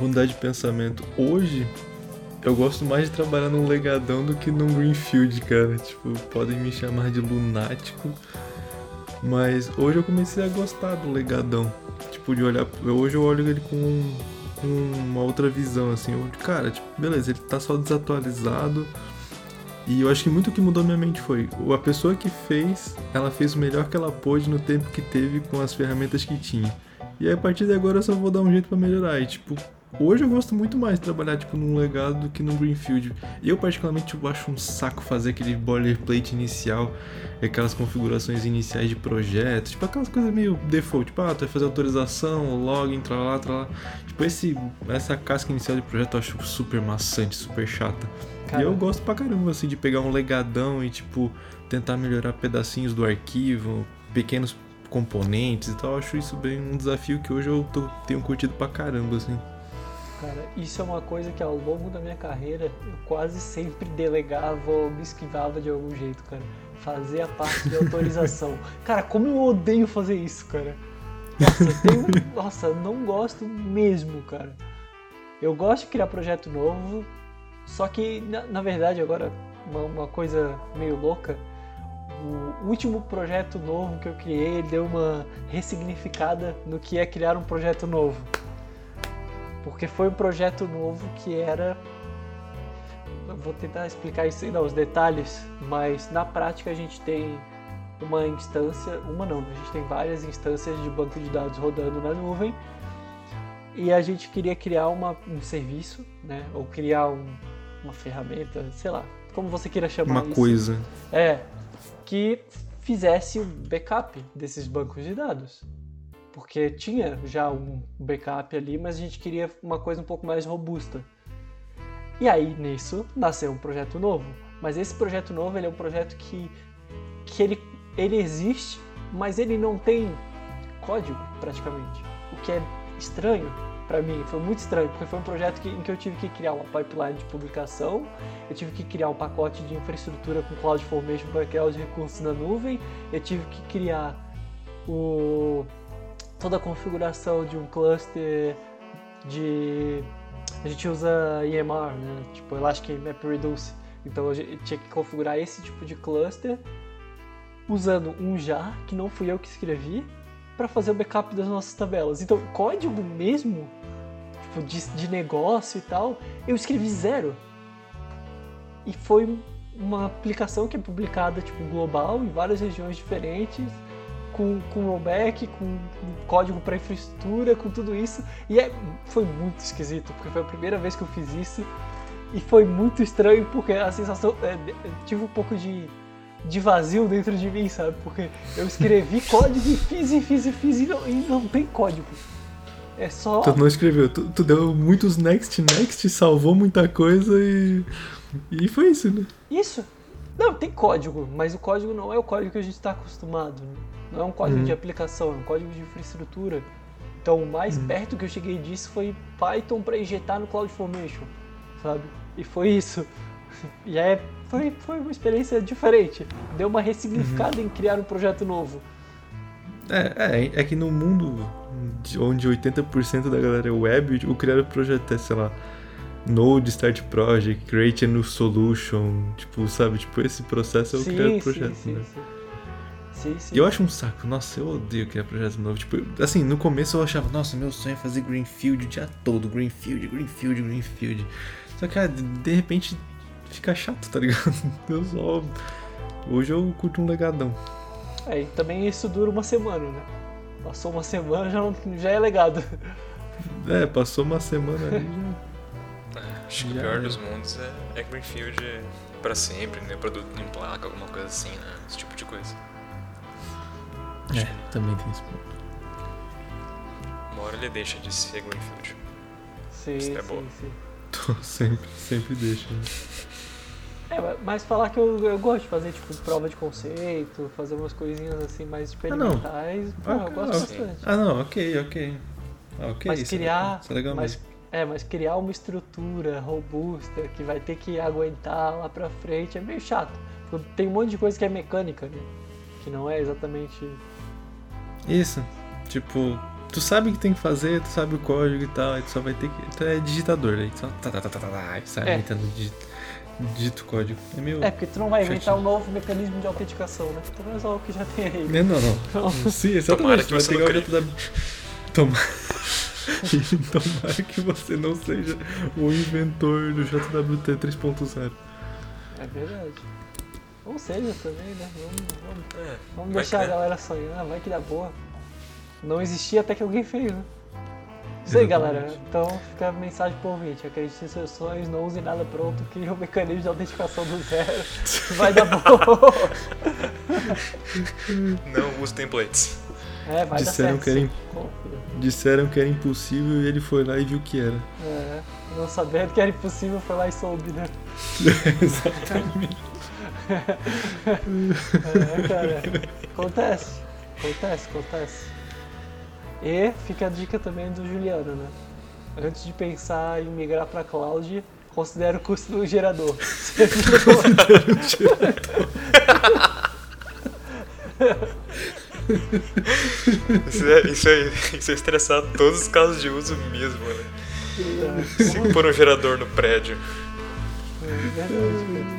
mudar de pensamento. Hoje, eu gosto mais de trabalhar num legadão do que num greenfield, cara. Tipo, podem me chamar de lunático. Mas hoje eu comecei a gostar do legadão. Tipo, de olhar. Hoje eu olho ele com, com uma outra visão, assim. Eu, cara, tipo, beleza, ele tá só desatualizado. E eu acho que muito o que mudou minha mente foi a pessoa que fez, ela fez o melhor que ela pôde no tempo que teve com as ferramentas que tinha. E aí, a partir de agora eu só vou dar um jeito pra melhorar. E tipo, hoje eu gosto muito mais de trabalhar tipo num legado do que num greenfield. Eu particularmente tipo, acho um saco fazer aquele boilerplate inicial, aquelas configurações iniciais de projeto, tipo aquelas coisas meio default, tipo, ah, tu vai fazer autorização, login, tralá, tralá. Tipo, esse, essa casca inicial de projeto eu acho super maçante, super chata. Cara. E eu gosto pra caramba, assim, de pegar um legadão e, tipo, tentar melhorar pedacinhos do arquivo, pequenos componentes e tal. Eu acho isso bem um desafio que hoje eu tô- tenho curtido pra caramba, assim. Cara, isso é uma coisa que ao longo da minha carreira eu quase sempre delegava ou me esquivava de algum jeito, cara. Fazer a parte de autorização. cara, como eu odeio fazer isso, cara. Nossa, tenho... Nossa, não gosto mesmo, cara. Eu gosto de criar projeto novo, só que, na, na verdade, agora, uma, uma coisa meio louca. O último projeto novo que eu criei, deu uma ressignificada no que é criar um projeto novo porque foi um projeto novo que era vou tentar explicar isso ainda os detalhes, mas na prática a gente tem uma instância, uma não, a gente tem várias instâncias de banco de dados rodando na nuvem e a gente queria criar uma, um serviço, né, ou criar um, uma ferramenta, sei lá, como você queira chamar Uma isso. coisa. É, que fizesse o backup desses bancos de dados. Porque tinha já um backup ali, mas a gente queria uma coisa um pouco mais robusta. E aí, nisso, nasceu um projeto novo. Mas esse projeto novo, ele é um projeto que, que ele, ele existe, mas ele não tem código, praticamente. O que é estranho para mim, foi muito estranho, porque foi um projeto que, em que eu tive que criar uma pipeline de publicação, eu tive que criar um pacote de infraestrutura com CloudFormation para criar os recursos na nuvem, eu tive que criar o, toda a configuração de um cluster de... A gente usa EMR, né? tipo Elastic MapReduce, então eu tinha que configurar esse tipo de cluster usando um jar, que não fui eu que escrevi, para fazer o backup das nossas tabelas. Então, código mesmo, tipo, de, de negócio e tal, eu escrevi zero. E foi uma aplicação que é publicada tipo global em várias regiões diferentes, com, com rollback, com código para infraestrutura, com tudo isso. E é, foi muito esquisito, porque foi a primeira vez que eu fiz isso. E foi muito estranho, porque a sensação. É, tive um pouco de de vazio dentro de mim, sabe? Porque eu escrevi código e fiz e fiz e fiz e não, e não tem código. É só. Tu não escreveu, tu, tu deu muitos next, next, salvou muita coisa e. E foi isso, né? Isso. Não, tem código, mas o código não é o código que a gente está acostumado. Né? Não é um código de aplicação, é um código de infraestrutura. Então, o mais perto que eu cheguei disso foi Python para injetar no CloudFormation, sabe? E foi isso. E é, foi, foi uma experiência diferente. Deu uma ressignificada em criar um projeto novo. É, é, é que no mundo de- onde 80% da galera é web, o criar o projeto é, sei lá, Node Start Project, Create a New Solution, tipo, sabe? Tipo, esse processo é o criar o projeto, sim, né? sim. Sim, sim. E eu acho um saco, nossa, eu odeio criar projeto novo. Tipo, assim, no começo eu achava, nossa, meu sonho é fazer Greenfield o dia todo, Greenfield, Greenfield, Greenfield. Só que, cara, de- de repente fica chato, tá ligado? Eu só. Hoje eu curto um legadão. É, e também isso dura uma semana, né? Passou uma semana, já, não, já é legado. É, passou uma semana ali já. Acho que o pior é. dos mundos é, é Greenfield pra sempre, né? Produto em placa, alguma coisa assim, né? Esse tipo de coisa. É, também tem esse ponto. Uma hora ele deixa de ser Greenfield. Sim, Isso é sim, boa. sim. Tô sempre, sempre deixa. né? É, ma- mas falar que eu, eu gosto de fazer, tipo, prova de conceito, fazer umas coisinhas assim mais experimentais, pô, eu Ah, gosto ah, bastante. Ah, não, ok, ok. Ah, ok, mas isso é criar. Isso é legal mas, mesmo. é, mas criar uma estrutura robusta que vai ter que aguentar lá pra frente é meio chato. Porque Tem um monte de coisa que é mecânica, né? Que não é exatamente. Isso. Tipo, tu sabe o que tem que fazer, tu sabe o código e tal, aí tu só vai ter que. Tu é digitador, aí tu só tá, tá, tá, tá, tá, tá, e sai É. aumentando digi- digita o código. É meio. É, porque tu não vai inventar Chatinho. um novo mecanismo de autenticação, né? Tu vai usar o que já tem aí. Não, não, não. Então, Sim, Tomara exatamente. que tu vai você pegar não o dentro da. Tomara. Tomara que você não seja o inventor do JWT 3.0. é verdade. Ou seja também, né? Vamos, vamos, É, vamos deixar que a galera sonhar, vai que dá boa. Não existia até que alguém fez, né? Isso aí, Exatamente. galera. Então fica a mensagem pro ouvinte. Acredite em seus sonhos, não use nada pronto, crie um mecanismo de autenticação do zero. Vai dar boa. Não use templates. É, vai Disseram dar certo. que era. Disseram que era impossível e ele foi lá e viu que era. É, não sabendo que era impossível, foi lá e soube, né? Exatamente. É, cara. Acontece. Acontece, acontece. E fica a dica também do Juliano, né? Antes de pensar em migrar pra cloud, considere o custo do gerador. Isso é, isso é, isso é estressar todos os casos de uso mesmo, né? Se pôr um gerador no prédio. É verdade, cara.